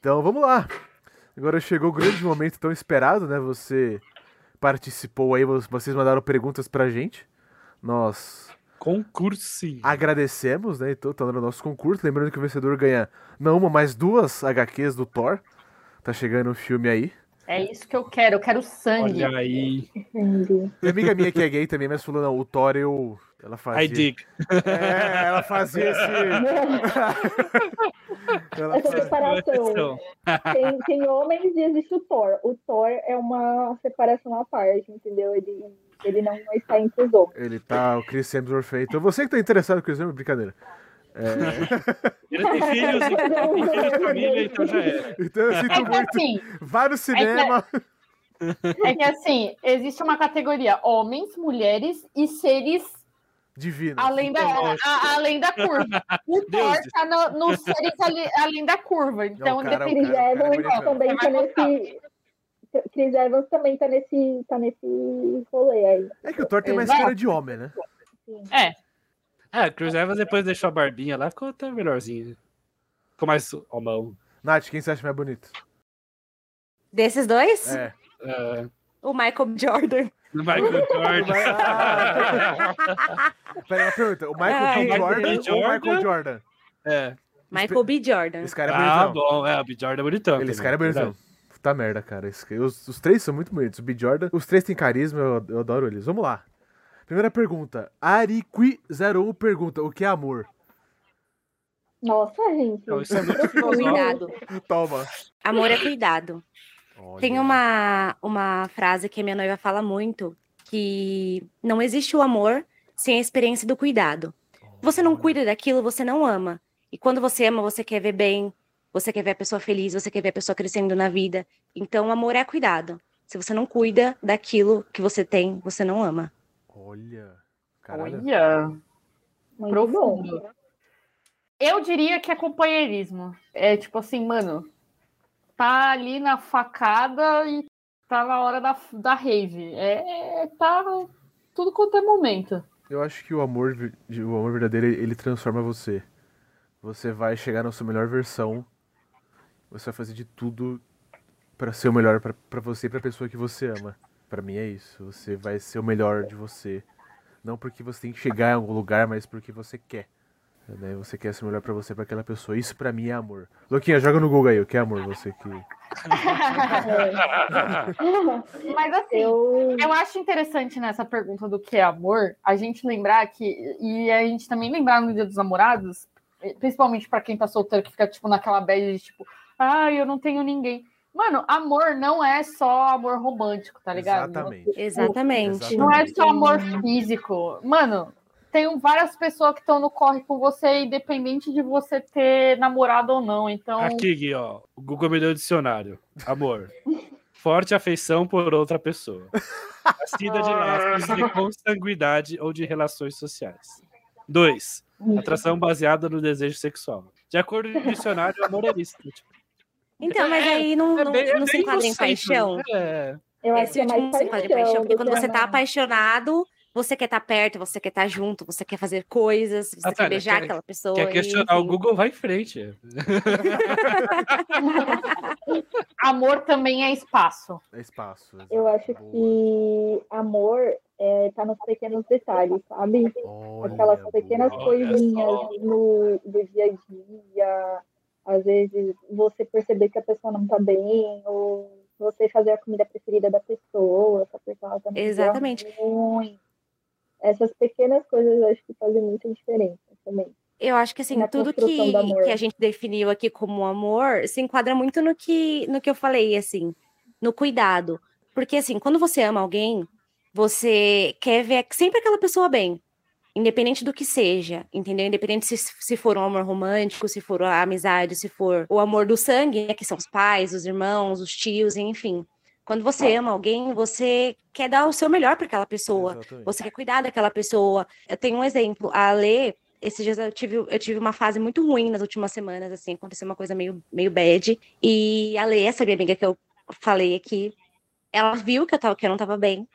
Então vamos lá. Agora chegou o grande momento tão esperado, né? Você participou aí, vo- vocês mandaram perguntas pra gente. Nós Concursinho. agradecemos, né? Então tá no nosso concurso. Lembrando que o vencedor ganha não uma, mas duas HQs do Thor. Tá chegando um filme aí. É isso que eu quero, eu quero sangue. Olha aí. Entendi. Tem amiga minha que é gay também, mas falou, não, o Thor eu. Ela fazia. I dig. É, ela fazia esse. ela Essa separação. Tem, tem homens e existe o Thor. O Thor é uma separação à parte, entendeu? Ele, ele não está entre os homens. Ele tá, o Chris Hemsworth. Então você que tá interessado no Chris Hemsworth, brincadeira. É, Ele tem filhos, ele tem filhos de família, então já era. então eu É sinto que muito. assim, Vai no cinema. é que assim, existe uma categoria homens, mulheres e seres Divino. além da, Lógico. a- além da curva. O Thor tá no, nos seres ali- além da curva. Então, Não, Chris o é Evans também tá nesse. Chris Evans também tá nesse, tá nesse rolê aí. É que o Thor tem mais cara de homem, né? é. É, Chris Evans depois deixou a barbinha lá, ficou até melhorzinho. Ficou mais homão. Nath, quem você acha mais bonito? Desses dois, É. É, o Michael Jordan. Michael Jordan. Pera, uma pergunta. O Michael Ai. Michael Jordan B. ou o Jordan? Michael Jordan? É. Michael B. Jordan. Esse cara é Ah, bonitão. bom, é, o B. Jordan é bonitão. Ele, esse cara é bonitão. Puta merda, cara. Esse- os, os três são muito bonitos. O B. Jordan. Os três têm carisma, eu, eu adoro eles. Vamos lá. Primeira pergunta. Ariqui01 pergunta: o que é amor? Nossa, gente. Não, isso é muito. Cuidado. Toma. Amor é cuidado. Tem Olha. uma, uma frase que a minha noiva fala muito, que não existe o amor sem a experiência do cuidado. Você não cuida daquilo, você não ama. E quando você ama, você quer ver bem, você quer ver a pessoa feliz, você quer ver a pessoa crescendo na vida. Então, o amor é cuidado. Se você não cuida daquilo que você tem, você não ama. Olha. Caralho. Olha. Muito Profundo. bom. Eu diria que é companheirismo. É tipo assim, mano, tá ali na facada e tá na hora da, da rave. É, tá tudo quanto é momento. Eu acho que o amor, o amor verdadeiro, ele transforma você. Você vai chegar na sua melhor versão. Você vai fazer de tudo pra ser o melhor pra você e pra pessoa que você ama. Pra mim é isso. Você vai ser o melhor de você. Não porque você tem que chegar em algum lugar, mas porque você quer. Né? Você quer ser o melhor pra você, pra aquela pessoa. Isso pra mim é amor. Luquinha, joga no Google aí, o que é amor? Você que. Mas assim, Eu. Eu acho interessante nessa pergunta do que é amor, a gente lembrar que, e a gente também lembrar no Dia dos Namorados, principalmente pra quem tá solteiro, que fica tipo naquela bad de tipo, ai, eu não tenho ninguém. Mano, amor não é só amor romântico, tá ligado? Exatamente. Exatamente. Não é só amor físico. Mano, tem várias pessoas que estão no corre com você, independente de você ter namorado ou não. Então, Aqui, Gui, ó. O Google me deu o dicionário. Amor. Forte afeição por outra pessoa. Nascida de laços de consanguidade ou de relações sociais. 2. Atração baseada no desejo sexual. De acordo com o dicionário, amor é isso. Tipo, Então, mas aí não, é não, bem- é não se bem enquadra em paixão? É. Eu acho Esse que é último mais não se enquadra em paixão, paixão. porque do quando você tá apaixonado, você quer estar perto, você quer estar junto, você quer fazer coisas, você Ah, quer tá, beijar quer- aquela pessoa. Quer e, questionar o enfim. Google, vai em frente. amor também é espaço. É espaço. Eu exato. acho Boa. que amor é, tá nos pequenos detalhes, sabe? Olha, Aquelas boa. pequenas Olha coisinhas só. no, do dia a dia. Às vezes você perceber que a pessoa não tá bem, ou você fazer a comida preferida da pessoa, se a pessoa tá Exatamente. ruim. Essas pequenas coisas eu acho que fazem muita diferença também. Eu acho que assim, na tudo que, que a gente definiu aqui como amor se enquadra muito no que, no que eu falei, assim, no cuidado. Porque assim, quando você ama alguém, você quer ver sempre aquela pessoa bem. Independente do que seja, entendeu? Independente se, se for um amor romântico, se for a amizade, se for o amor do sangue, né, que são os pais, os irmãos, os tios, enfim. Quando você ama alguém, você quer dar o seu melhor para aquela pessoa. Exatamente. Você quer cuidar daquela pessoa. Eu tenho um exemplo. A Lê, esses dias eu tive, eu tive uma fase muito ruim nas últimas semanas, assim, aconteceu uma coisa meio, meio bad. E a Lê, essa minha amiga que eu falei aqui, ela viu que eu, tava, que eu não tava bem.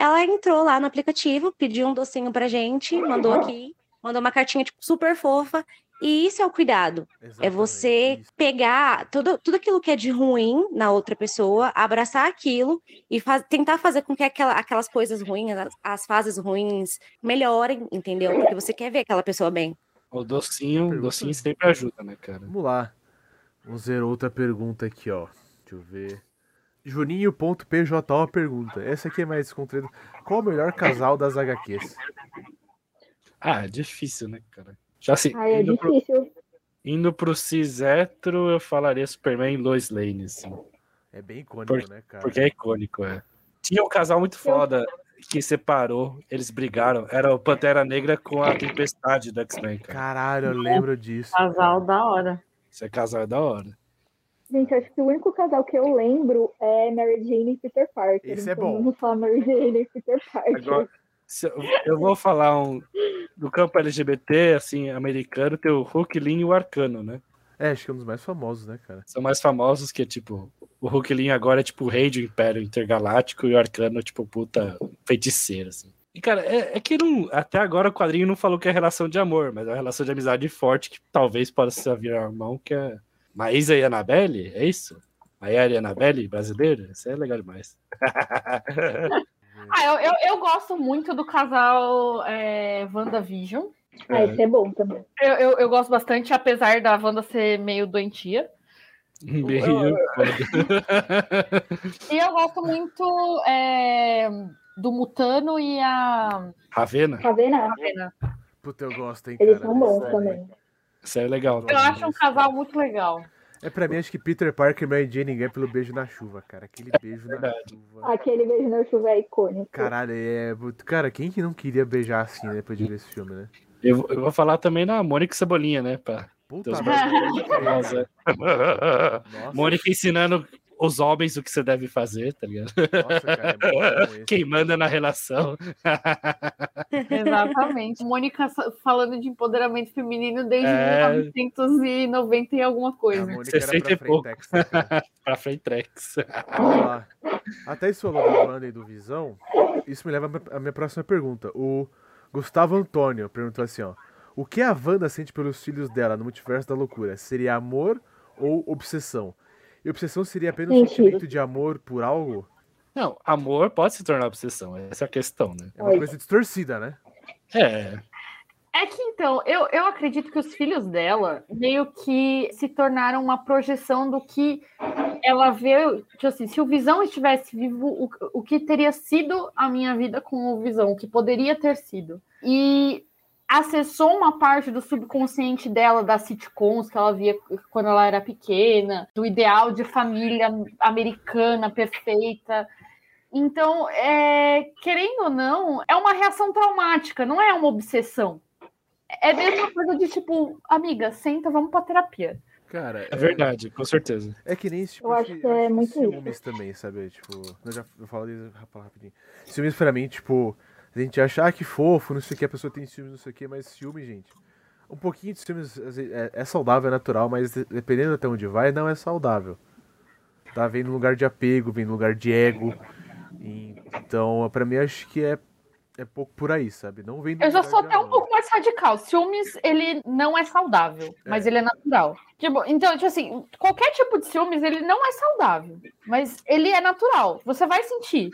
Ela entrou lá no aplicativo, pediu um docinho pra gente, mandou aqui, mandou uma cartinha, tipo, super fofa. E isso é o cuidado. É Exatamente, você isso. pegar tudo, tudo aquilo que é de ruim na outra pessoa, abraçar aquilo e faz- tentar fazer com que aquela- aquelas coisas ruins, as, as fases ruins, melhorem, entendeu? Porque você quer ver aquela pessoa bem. O docinho, o docinho sempre ajuda, né, cara? Vamos lá. Vamos ver outra pergunta aqui, ó. Deixa eu ver. Juninho.pjo pergunta. Essa aqui é mais descontraída. Qual o melhor casal das HQs? Ah, é difícil, né, cara? Já assim, Ai, é indo, pro, difícil. indo pro cis hétero, eu falaria Superman e Lois Lane, assim. É bem icônico, Por- né, cara? Porque é icônico, é. Tinha um casal muito foda que separou, eles brigaram. Era o Pantera Negra com a Tempestade do X-Men, cara. Caralho, eu lembro disso. Casal da hora. Esse casal é da hora. Gente, acho que o único casal que eu lembro é Mary Jane e Peter Parker. Esse é então bom. Vamos falar Mary Jane e Peter Parker. Agora, eu, eu vou falar um. Do campo LGBT, assim, americano, tem o Hulk Lin e o Arcano, né? É, acho que é um dos mais famosos, né, cara? São mais famosos que, tipo, o Hulk Lin agora é tipo o rei do Império Intergaláctico e o Arcano, tipo, puta feiticeiro, assim. E, cara, é, é que não, até agora o quadrinho não falou que é relação de amor, mas é uma relação de amizade forte que talvez possa virar irmão, que é Maísa e Annabelle, é isso? Maiara e Annabelle, brasileira? Isso é legal demais. Ah, eu, eu, eu gosto muito do casal é, WandaVision. Ah, esse é bom também. Eu, eu, eu gosto bastante, apesar da Wanda ser meio doentia. Meio. E eu gosto muito é, do Mutano e a Ravena? Vendo? Ravena. Puta, eu gosto, hein, Eles cara. são bons também. Isso é legal. Eu acho um casal muito legal. É pra mim, acho que Peter Parker e Mary Jane ganham pelo beijo na chuva, cara. Aquele beijo na verdade. chuva. Aquele beijo na chuva é icônico. Caralho, é. Cara, quem que não queria beijar assim, né, depois de ver esse filme, né? Eu, eu vou falar também na Mônica e Cebolinha, né? Pra Puta Deus merda. famosa. Nossa, Mônica ensinando os homens o que você deve fazer, tá ligado? nossa, cara, é. Quem manda na relação. Exatamente. Mônica falando de empoderamento feminino desde É. 1990 e alguma A coisa. Mônica era 60 pra e pouco. Né, cara? pra Frentex. Vamos lá. Até isso falou do Wanda e do Visão. Isso me leva à minha- à minha próxima pergunta. O Gustavo Antônio perguntou assim, ó. O que a Wanda sente pelos filhos dela no multiverso da loucura? Seria amor ou obsessão? E obsessão seria apenas um sentimento de amor por algo? Não, amor pode se tornar obsessão. Essa é a questão, né? É uma Oi. coisa distorcida, né? É. É que então, eu, eu acredito que os filhos dela meio que se tornaram uma projeção do que ela vê. Tipo assim, se o Visão estivesse vivo, o, o que teria sido a minha vida com o Visão, o que poderia ter sido. E acessou uma parte do subconsciente dela, das sitcoms que ela via quando ela era pequena, do ideal de família americana perfeita. Então, é, querendo ou não, é uma reação traumática, não é uma obsessão. É a mesma coisa de tipo, amiga, senta, vamos pra terapia. Cara, É verdade, com certeza. É que nem esse tipo Eu acho de- que é de muito ciúmes também, sabe? Tipo, eu já eu falo disso falo rapidinho. Ciúmes pra mim, tipo, a gente acha ah, que fofo, não sei o que, a pessoa tem ciúmes, não sei o que, mas ciúme, gente. Um pouquinho de ciúmes é, é saudável, é natural, mas de- dependendo até onde vai, não é saudável. Tá? Vem no lugar de apego, vem no lugar de ego. Então, pra mim, acho que é, é pouco por aí, sabe? Não vem Eu já sou até um pouco mais radical. Ciúmes, ele não é saudável, mas ele é natural. Tipo, então, tipo assim, qualquer tipo de ciúmes, ele não é saudável, mas ele é natural. Você vai sentir.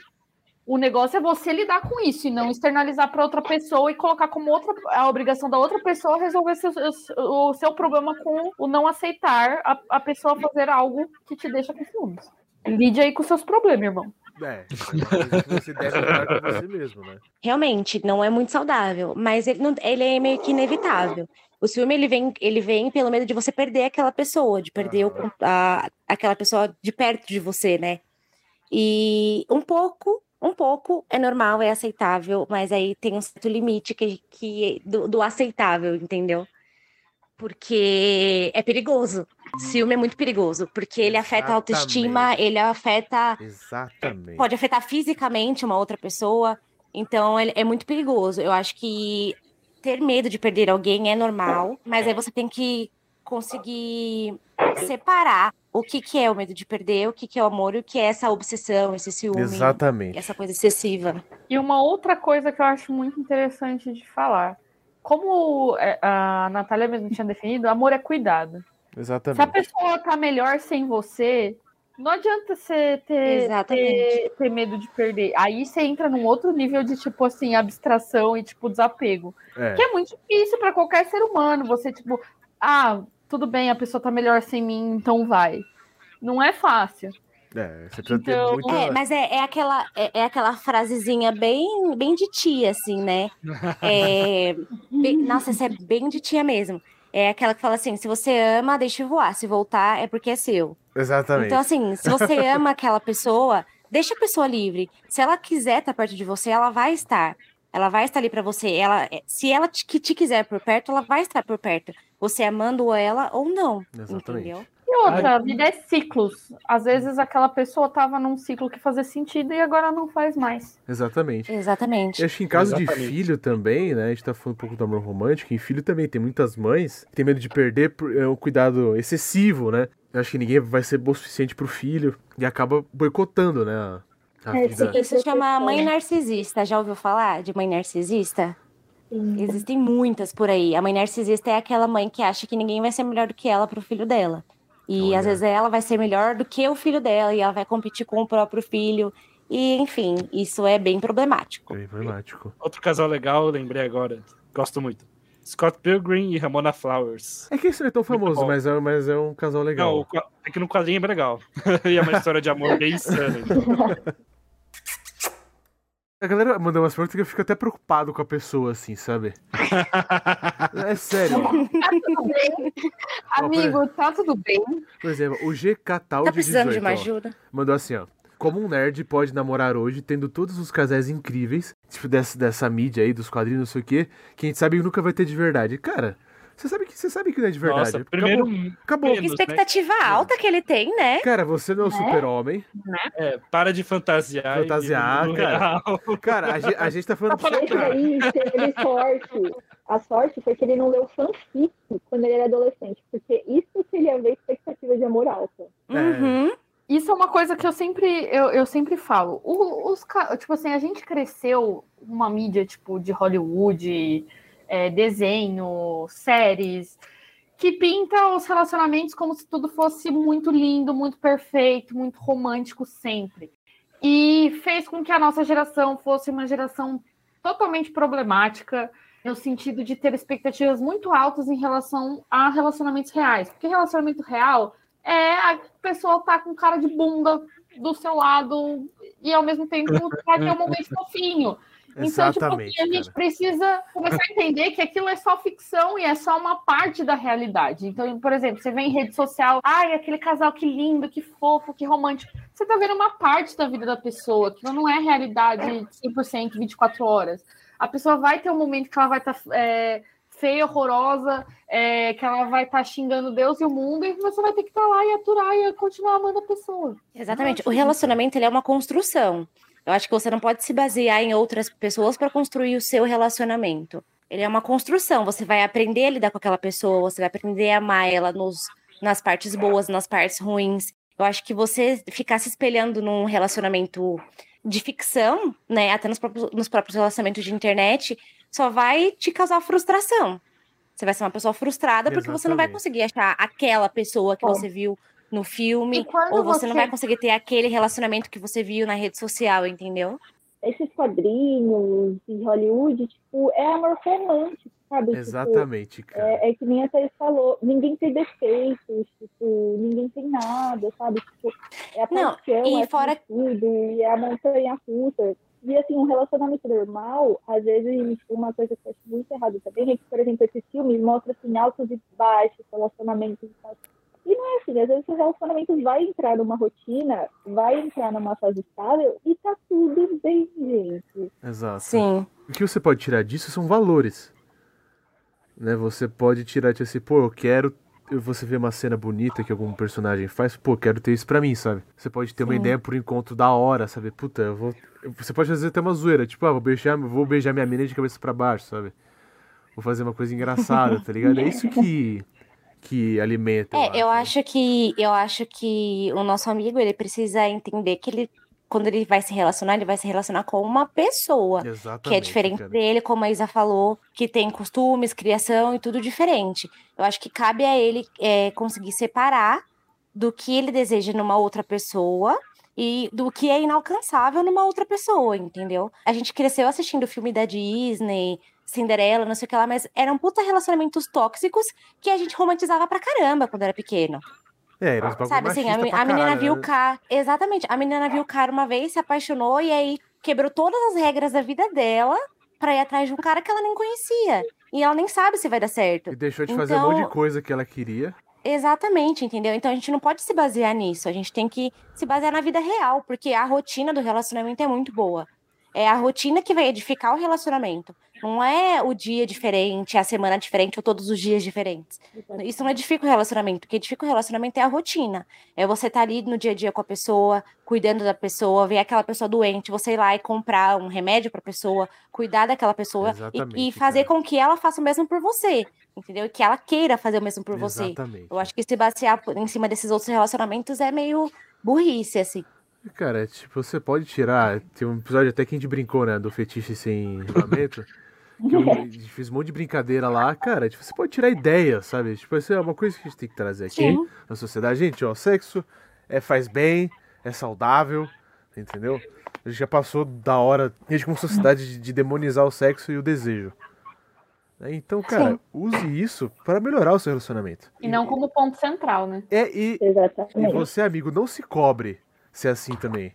O negócio é você lidar com isso e não externalizar para outra pessoa e colocar como outra a obrigação da outra pessoa resolver seu- o seu problema com o não aceitar a, a pessoa fazer algo que te deixa com ciúmes. Lide aí com seus problemas, irmão. É, é você deve lidar com você mesmo, né? Realmente, não é muito saudável, mas ele, não, ele é meio que inevitável. O ciúme, ele vem, ele vem pelo medo de você perder aquela pessoa, de perder o con- a- aquela pessoa de perto de você, né? E um pouco, um pouco é normal, é aceitável, mas aí tem um certo limite que, que do, do aceitável, entendeu? Porque é perigoso. Ciúme é muito perigoso, porque ele afeta a autoestima, ele afeta Exatamente. pode afetar fisicamente uma outra pessoa. Então ele- é muito perigoso. Eu acho que ter medo de perder alguém é normal, mas aí você tem que conseguir separar o que, que é o medo de perder, o que, que é o amor e o que é essa obsessão, esse ciúme, Exatamente. essa coisa excessiva. E uma outra coisa que eu acho muito interessante de falar. como é, a Natália mesmo tinha definido, amor é cuidado. Se a Exatamente. pessoa tá melhor sem você, não adianta você ter, Exatamente. ter, ter medo de perder. Aí você entra num outro nível de, tipo assim, abstração e, tipo, desapego. É, Que é muito difícil para qualquer ser humano. Você, tipo, ah, tudo bem, a pessoa tá melhor sem mim, então vai. Não é fácil. é, você precisa ter Então- muita. É, mas é, é aquela, é, é aquela frasezinha bem, bem de tia, assim, né? É, bem- nossa, essa é bem de tia mesmo. É aquela que fala assim: se você ama, deixe voar. Se voltar, é porque é seu. Exatamente. Então, assim, se você ama aquela pessoa, deixa a pessoa livre. Se ela quiser estar perto de você, ela vai estar. Ela vai estar ali pra você. Ela, se ela te, que te quiser por perto, ela vai estar por perto. Você amando ela ou não. Exatamente. Entendeu? E outra, a vida é ciclos. Às vezes aquela pessoa tava num ciclo que fazia sentido e agora não faz mais. Exatamente. Exatamente. E acho que em caso de Exatamente. filho também, né? A gente tá falando um pouco do amor romântico. Em filho também tem muitas mães que têm medo de perder é, um cuidado excessivo, né? Eu acho que ninguém vai ser bom o suficiente pro filho e acaba boicotando, né? A É, vida. Isso chama mãe narcisista. Já ouviu falar de mãe narcisista? Sim. Existem muitas por aí. A mãe narcisista é aquela mãe que acha que ninguém vai ser melhor do que ela pro filho dela. E Olha. às vezes ela vai ser melhor do que o filho dela e ela vai competir com o próprio filho. E, enfim, isso é bem problemático. Bem problemático. Outro casal legal, eu lembrei agora. Gosto muito. Scott Pilgrim e Ramona Flowers. É que esse não é tão famoso, mas é, mas é um casal Não, legal. o qua- é que no quadrinho é bem legal. e é uma história de amor bem insana. A galera mandou umas perguntas que eu fico até preocupado com a pessoa, assim, sabe? É sério. Amigo, tá tudo bem? Por exemplo, o GK Tal Tá de precisando 18, de uma ó, ajuda? mandou assim, ó. Como um nerd pode namorar hoje, tendo todos os casais incríveis, tipo dessa, dessa mídia aí, dos quadrinhos, não sei o quê, que a gente sabe que nunca vai ter de verdade. Cara, você sabe que você sabe que não é de verdade. Nossa, primeiro. Acabou. Acabou. menos, Que expectativa alta que ele tem, né? Cara, você não é o super-homem. É, para de fantasiar. Fantasiar, cara. real. Cara, a gente, a gente tá falando. Esse aí teve sorte. A sorte foi que ele não leu fanfic quando ele era adolescente, porque isso que ele ia ver expectativa de amor alta. É. Uhum. Isso é uma coisa que eu sempre, eu, eu sempre falo. O- os, tipo assim, a gente cresceu uma mídia tipo de Hollywood, é, desenho, séries, que pinta os relacionamentos como se tudo fosse muito lindo, muito perfeito, muito romântico sempre. E fez com que a nossa geração fosse uma geração totalmente problemática, no sentido de ter expectativas muito altas em relação a relacionamentos reais. Porque relacionamento real é a pessoa tá com cara de bunda do seu lado e ao mesmo tempo vai ter um momento fofinho. Então, tipo, assim, Exatamente. a gente cara. precisa começar a entender que aquilo é só ficção e é só uma parte da realidade. Então, por exemplo, você vê em rede social, ai, aquele casal que lindo, que fofo, que romântico. Você tá vendo uma parte da vida da pessoa, que não é realidade 100%, 24 horas. A pessoa vai ter um momento que ela vai estar feia, horrorosa, é, que ela vai estar xingando Deus e o mundo, e você vai ter que estar lá e aturar e continuar amando a pessoa. Exatamente. O relacionamento ele é uma construção. Eu acho que você não pode se basear em outras pessoas para construir o seu relacionamento. Ele é uma construção. Você vai aprender a lidar com aquela pessoa, você vai aprender a amar ela nos, nas partes boas, nas partes ruins. Eu acho que você ficar se espelhando num relacionamento de ficção, né, até nos próprios, nos próprios relacionamentos de internet, só vai te causar frustração. Você vai ser uma pessoa frustrada porque você não vai Exatamente. conseguir achar aquela pessoa que Bom. você viu no filme, ou você, não você- vai conseguir ter aquele relacionamento que você viu na rede social, entendeu? Esses quadrinhos de Hollywood, tipo, é amor romântico, sabe? Tipo, Exatamente, cara. É, é que nem a Thaís falou, ninguém tem defeitos, tipo, ninguém tem nada, sabe? Tipo, é a Não, paixão, e é fora- tudo, e é a montanha russa. E assim, um relacionamento normal, às vezes, tipo, uma coisa que eu acho muito errada também é que, por exemplo, esses filmes mostram assim, altos e baixos, relacionamentos e tal. E não é assim, às vezes o relacionamento vai entrar numa rotina, vai entrar numa fase estável e tá tudo bem, gente. Exato. Sim. O que você pode tirar disso são valores. Né? Você pode tirar tipo assim, pô, eu quero. Você vê uma cena bonita que algum personagem faz, pô, quero ter isso pra mim, sabe? Você pode ter uma Sim. ideia por encontro da hora, sabe? Puta, eu vou. Você pode fazer até uma zoeira, tipo, ah, vou beijar, vou beijar minha mina de cabeça pra baixo, sabe? Vou fazer uma coisa engraçada, tá ligado? É isso que. Que alimenta. É, eu né? acho que eu acho que o nosso amigo ele precisa entender que ele quando ele vai se relacionar, ele vai se relacionar com uma pessoa. Exatamente. Que é diferente cara. dele, como a Isa falou, que tem costumes, criação e tudo diferente. Eu acho que cabe a ele é, conseguir separar do que ele deseja numa outra pessoa e do que é inalcançável numa outra pessoa, entendeu? A gente cresceu assistindo filme da Disney, Cinderela, não sei o que lá, mas eram puta relacionamentos tóxicos que a gente romantizava pra caramba quando era pequeno. É, era uns Sabe assim, a, a menina viu o né? cara. Exatamente. A menina viu o cara uma vez, se apaixonou e aí quebrou todas as regras da vida dela pra ir atrás de um cara que ela nem conhecia. E ela nem sabe se vai dar certo. E deixou de fazer um monte de Então- coisa que ela queria. Exatamente, entendeu? Então a gente não pode se basear nisso. A gente tem que se basear na vida real, porque a rotina do relacionamento é muito boa. É a rotina que vai edificar o relacionamento. Não é o dia diferente, a semana diferente ou todos os dias diferentes. Isso não edifica o relacionamento. O que edifica o relacionamento é a rotina. É você estar ali no dia a dia com a pessoa, cuidando da pessoa, ver aquela pessoa doente, você ir lá e comprar um remédio para a pessoa, cuidar daquela pessoa e- e, fazer cara. com que ela faça o mesmo por você, entendeu? E que ela queira fazer o mesmo por você. Exatamente. Eu acho que se basear em cima desses outros relacionamentos é meio burrice, assim. Cara, é tipo, você pode tirar. Tem um episódio até que a gente brincou, né? Do fetiche sem regulamento. que eu fez um monte de brincadeira lá. Cara, tipo, você pode tirar ideia, sabe? Tipo, isso é uma coisa que a gente tem que trazer aqui Sim. na sociedade. Gente, ó, sexo é, faz bem, é saudável, entendeu? A gente já passou da hora, a gente como sociedade, de, de demonizar o sexo e o desejo. Né? Então, cara, Sim. use isso para melhorar o seu relacionamento. E não como ponto central, né? É, e, e Exatamente. você, amigo, não se cobre ser assim também.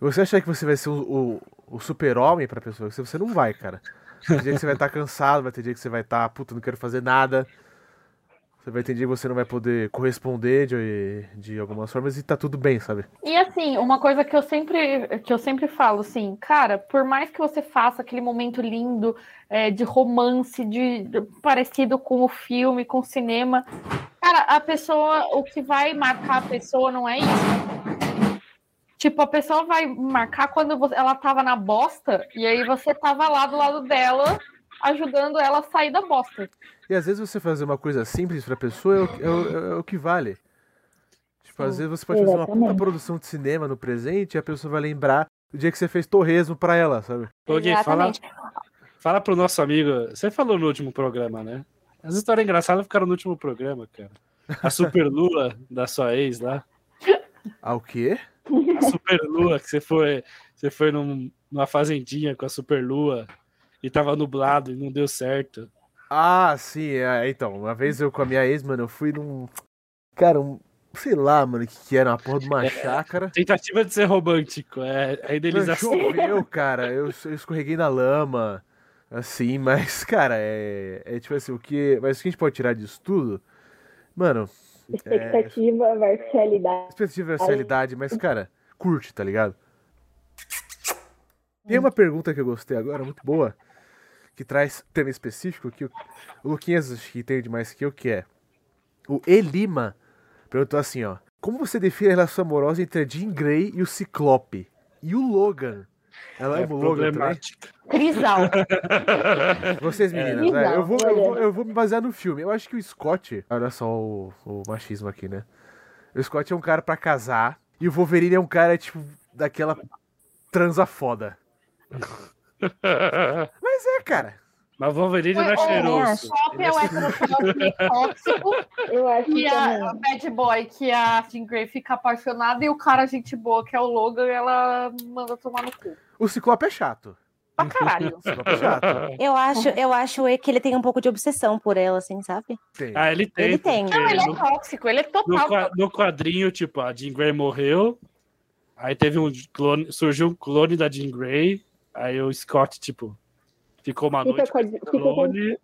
Você achar que você vai ser o, o, o super-homem pra pessoa, você, não vai, cara. Dia que você vai estar cansado, vai ter dia que você vai estar, puta, não quero fazer nada. Você vai ter dia que você não vai poder corresponder de, de algumas formas e tá tudo bem, sabe? E assim, uma coisa que eu sempre que eu sempre falo, assim, cara, por mais que você faça aquele momento lindo é, de romance, de, de- parecido com o filme, com o cinema, cara, a pessoa, o que vai marcar a pessoa não é isso. Tipo, a pessoa vai marcar quando você- ela tava na bosta e aí você tava lá do lado dela, ajudando ela a sair da bosta. E às vezes você fazer uma coisa simples pra pessoa é o, é o- é o que vale. Tipo, às vezes você pode fazer uma puta produção de cinema no presente e a pessoa vai lembrar do dia que você fez torresmo pra ela, sabe? Gui, fala, fala pro nosso amigo. Você falou no último programa, né? As histórias engraçadas ficaram no último programa, cara. A superlua da sua ex lá. Ah, o quê? A superlua que você foi, você foi num- numa fazendinha com a superlua e tava nublado e não deu certo. Ah, sim, é, então, uma vez eu com a minha ex, mano, eu fui num. Cara, um. Sei lá, mano, o que, que era, uma porra de uma chácara. Tentativa de ser romântico, é a idealização. Choveu, cara, eu, eu escorreguei na lama, assim, mas, cara, é, é tipo assim, o que. Mas o que a gente pode tirar disso tudo? Mano, Expectativa versus realidade. expectativa versus realidade, mas, cara, curte, tá ligado? Tem uma pergunta que eu gostei agora, muito boa, que traz tema específico, que o o Luquinhas acho que entende mais que eu, que é. O Elima perguntou assim, ó. Como você define a relação amorosa entre a Jean Grey e o Ciclope? E o Logan? Ela É Logan também? problemática. Crisal. Vocês meninas, né? eu, vou, eu, vou, eu vou me basear no filme. Eu acho que o Scott. Olha só o, o machismo aqui, né? O Scott é um cara pra casar. E o Wolverine é um cara, tipo, daquela transa foda. Mas é, cara. Mas Wolverine não é Ué, cheiroso. Pop é o heterotóxico tóxico Eu acho que E a também. bad boy, que a Jean Grey fica apaixonada, e o cara, gente boa, que é o Logan, ela manda tomar no cu. O Ciclope é chato. Pra caralho. O Ciclope é chato. Eu acho, eu acho que ele tem um pouco de obsessão por ela, assim, sabe? Tem. Ah, ele tem. Ele tem. Não, ele é no- tóxico, ele é No, total. qua- no quadrinho, tipo, a Jean Grey morreu. Aí teve um clone, surgiu um clone da Jean Grey. Aí o Scott, tipo, ficou uma noite com esse com- clone.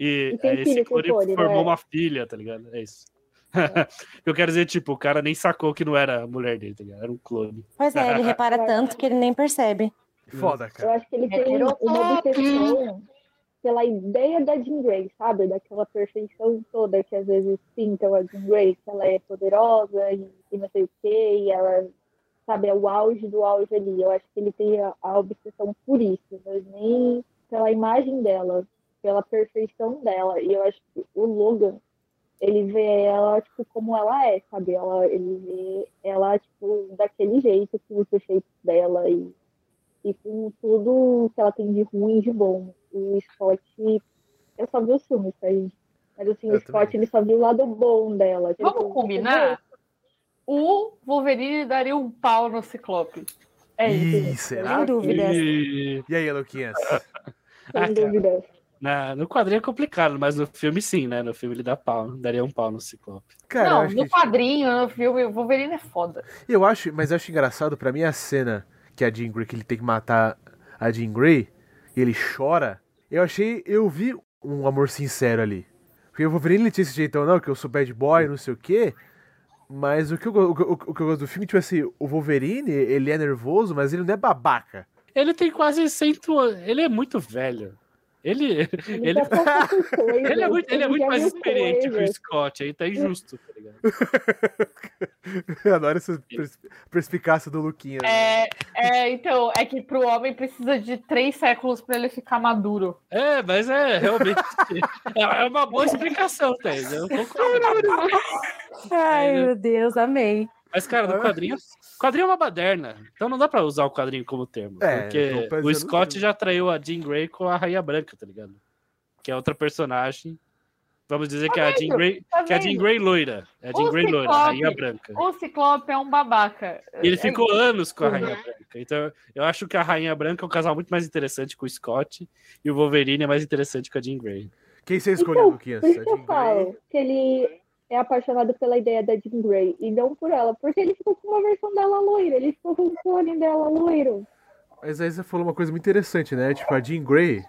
E E esse o clone clone, formou é? uma filha, tá ligado? É isso. Eu quero dizer, tipo, o cara nem sacou que não era a mulher dele, tá ligado? Era um clone. Pois é, ele repara tanto que ele nem percebe. Foda, Eu cara. acho que ele tem uma obsessão pela ideia da Jean Grey, sabe? Daquela perfeição toda que às vezes pintam a Jean Grey, que ela é poderosa e, e não sei o quê, e ela, sabe, é o auge do auge ali. Eu acho que ele tem a, a obsessão por isso, mas nem pela imagem dela, pela perfeição dela. E eu acho que o Logan ele vê ela, tipo, como ela é, sabe? Ela, ele vê ela, tipo, daquele jeito, com os defeitos dela e, e com tudo que ela tem de ruim e de bom. O Scott, eu só vi os filmes, tá, gente? Mas assim, Eu o Scott, também. ele só viu o lado bom dela. Tipo, Vamos combinar? O Wolverine daria um pau no Ciclope. É isso. Ih, será? Sem dúvidas. E- E aí, Luquinhas? Ah, Sem cara. dúvida. Na, no quadrinho é complicado, mas no filme sim, né? No filme ele dá pau, daria um pau no Ciclope. Cara, não, no que, quadrinho, no filme, o Wolverine é foda. eu acho, mas eu acho engraçado pra mim a cena que a Jean Grey, que ele tem que matar a Jean Grey, e ele chora. Eu achei, eu vi um amor sincero ali. Porque o Wolverine ele tinha esse jeitão, não, que eu sou bad boy, não sei o quê. Mas o que, eu, o, eu- o que eu gosto do filme, tipo assim, o Wolverine, ele é nervoso, mas ele não é babaca. Ele tem quase cento anos. Ele é muito velho. Ele, Ele, ele, coisas, ele é muito, ele é muito mais experiente que o. Scott. Aí tá injusto, tá ligado? Eu adoro essa pers- perspicácia do Luquinhas. né? É, é, então, é que pro homem precisa de três séculos pra ele ficar maduro. É, mas é realmente. É é uma boa explicação, Thaís. Eu concordo. Ai, É, meu Deus, amei. Mas, cara, no quadrinho. Quadrinho é uma baderna. Então não dá pra usar o quadrinho como termo. É, porque o Scott já traiu a Jean Grey com a Rainha Branca, tá ligado? Que é outra personagem. Vamos dizer que é a Jean vendo? Grey. Tá que é a Jean vendo? Grey loira. É a Jean O Grey loira, a Ciclope- Rainha Branca. O Ciclope é um babaca. E ele É- ficou anos com a Uhum. Rainha Branca. Então, eu acho que a Rainha Branca é um casal muito mais interessante com o Scott e o Wolverine é mais interessante com a Jean Grey. Quem você escolheu, Então, Luquinhas? Por isso A que eu falo que ele é apaixonado pela ideia da Jean Grey e não por ela, porque ele ficou com uma versão dela loira, ele ficou com o clone dela loiro. Mas aí você falou uma coisa muito interessante, né? Tipo, a Jean Grey,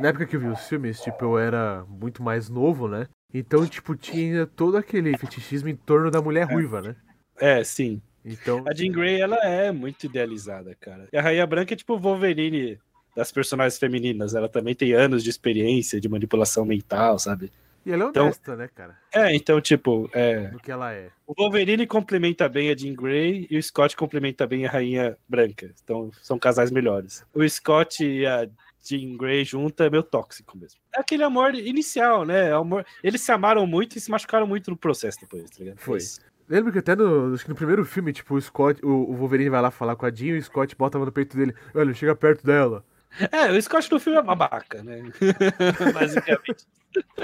na época que eu vi os filmes, tipo, eu era muito mais novo, né? Então, tipo, tinha todo aquele fetichismo em torno da mulher ruiva, né? É, sim. Então, A Jean Grey, ela é muito idealizada, cara. E a Rainha Branca é tipo o Wolverine das personagens femininas. Ela também tem anos de experiência de manipulação mental, sabe? E ela é então- honesta, né, cara? É, então, tipo, é, que ela é. o Wolverine complementa bem a Jean Grey e o Scott complementa bem a Rainha Branca. Então, são casais melhores. O Scott e a Jean Grey junto é meio tóxico mesmo. É aquele amor inicial, né? Amor... Eles se amaram muito e se machucaram muito no processo depois, tá ligado? Foi. Isso. Lembra que até no, acho que no primeiro filme, tipo, o Scott, o, o Wolverine vai lá falar com a Jean e o Scott bota a mão no peito dele. Olha, chega perto dela. É, o Scott no filme é babaca, né? Basicamente.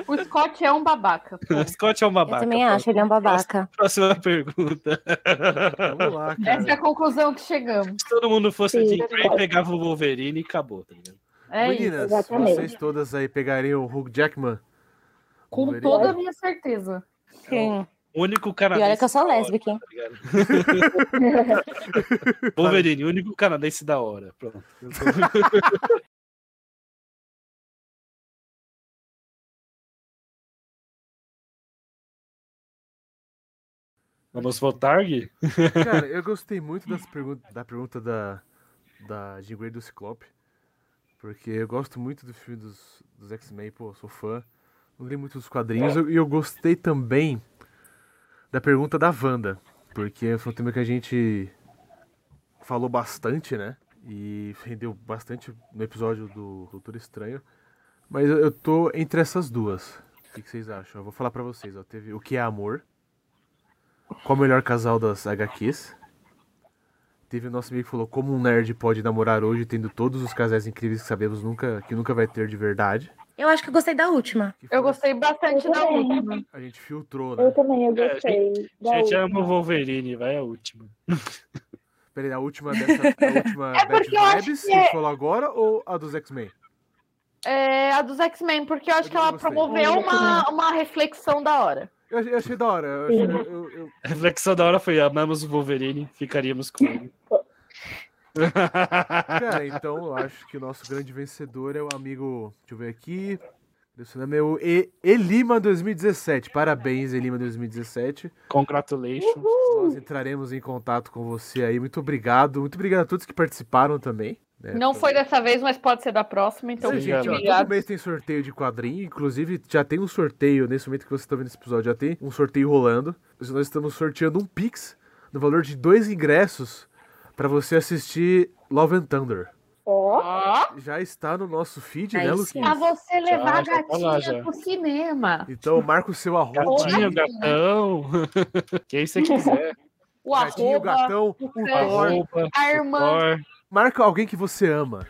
O Scott é um babaca. pô. O Scott é um Eu babaca. também acho, ele é um babaca. Próxima pergunta. Vamos lá, Essa é a cara. conclusão que chegamos. Se todo mundo fosse Sim, Jean Grey, pegava o Wolverine e acabou, tá ligado? É isso. Meninas, exatamente. vocês todas aí pegariam o Hugh Jackman? Com Wolverine? toda a minha certeza. Sim. Único E canadense. olha que eu sou da hora, lésbica, hein? tá? Wolverine, o único canadense da hora. Pronto. Vamos votar, Gui? Cara, eu gostei muito das pergun da pergunta da, da Jean Grey do Ciclope. Porque eu gosto muito do filme dos, dos X-Men, pô, sou fã. Não li muito dos quadrinhos. E eu, eu gostei também da pergunta da Wanda. Porque foi um tema que a gente falou bastante, né? E rendeu bastante no episódio do Doutor Estranho. Mas eu, tô entre essas duas. O que, vocês acham? Eu vou falar pra vocês, ó. Teve o que é amor. Qual o melhor casal das HQs? Teve o nosso amigo que falou como um nerd pode namorar hoje, tendo todos os casais incríveis que sabemos nunca, que nunca vai ter de verdade. Eu acho que eu gostei da última. Eu gostei bastante Eu da última. A gente filtrou, Eu né? também, eu É, gostei. da A gente ama o Wolverine, vai a última. Peraí, a última dessa. A última É Bad porque eu acho Vibes que que a gente é- falou agora ou a dos X-Men? É a dos X-Men, porque eu acho Eu que ela gostei. promoveu uma, uma reflexão da hora. Eu achei, eu achei da hora. Eu, achei- eu- eu- A reflexão da hora foi: amamos o Wolverine, ficaríamos com ele. Cara, então eu acho que o nosso grande vencedor é o amigo. Deixa eu ver aqui. Esse nome é o E- Elima 2017. Parabéns, Elima 2017. Congratulations. Nós entraremos em contato com você aí. Muito obrigado. Muito obrigado a todos que participaram também. né? Não foi dessa vez, mas pode ser da próxima, então Sim, gente, ó, todo obrigado. mês tem sorteio de quadrinho. Inclusive, já tem um sorteio, nesse momento que você está vendo esse episódio, já tem um sorteio rolando. Nós estamos sorteando um Pix no valor de dois ingressos para você assistir Love and Thunder. Ó, Ó, Já está no nosso feed, Aí né, sim. Luquinhas? pra você levar já a gatinha já. pro cinema. Então marca o seu arroba. Gatinho, Olha. gatão. Quem você quiser. O Gatinho, arroba, gatão, o o Thor. Arroba, a irmã. Thor. Marca alguém que você ama.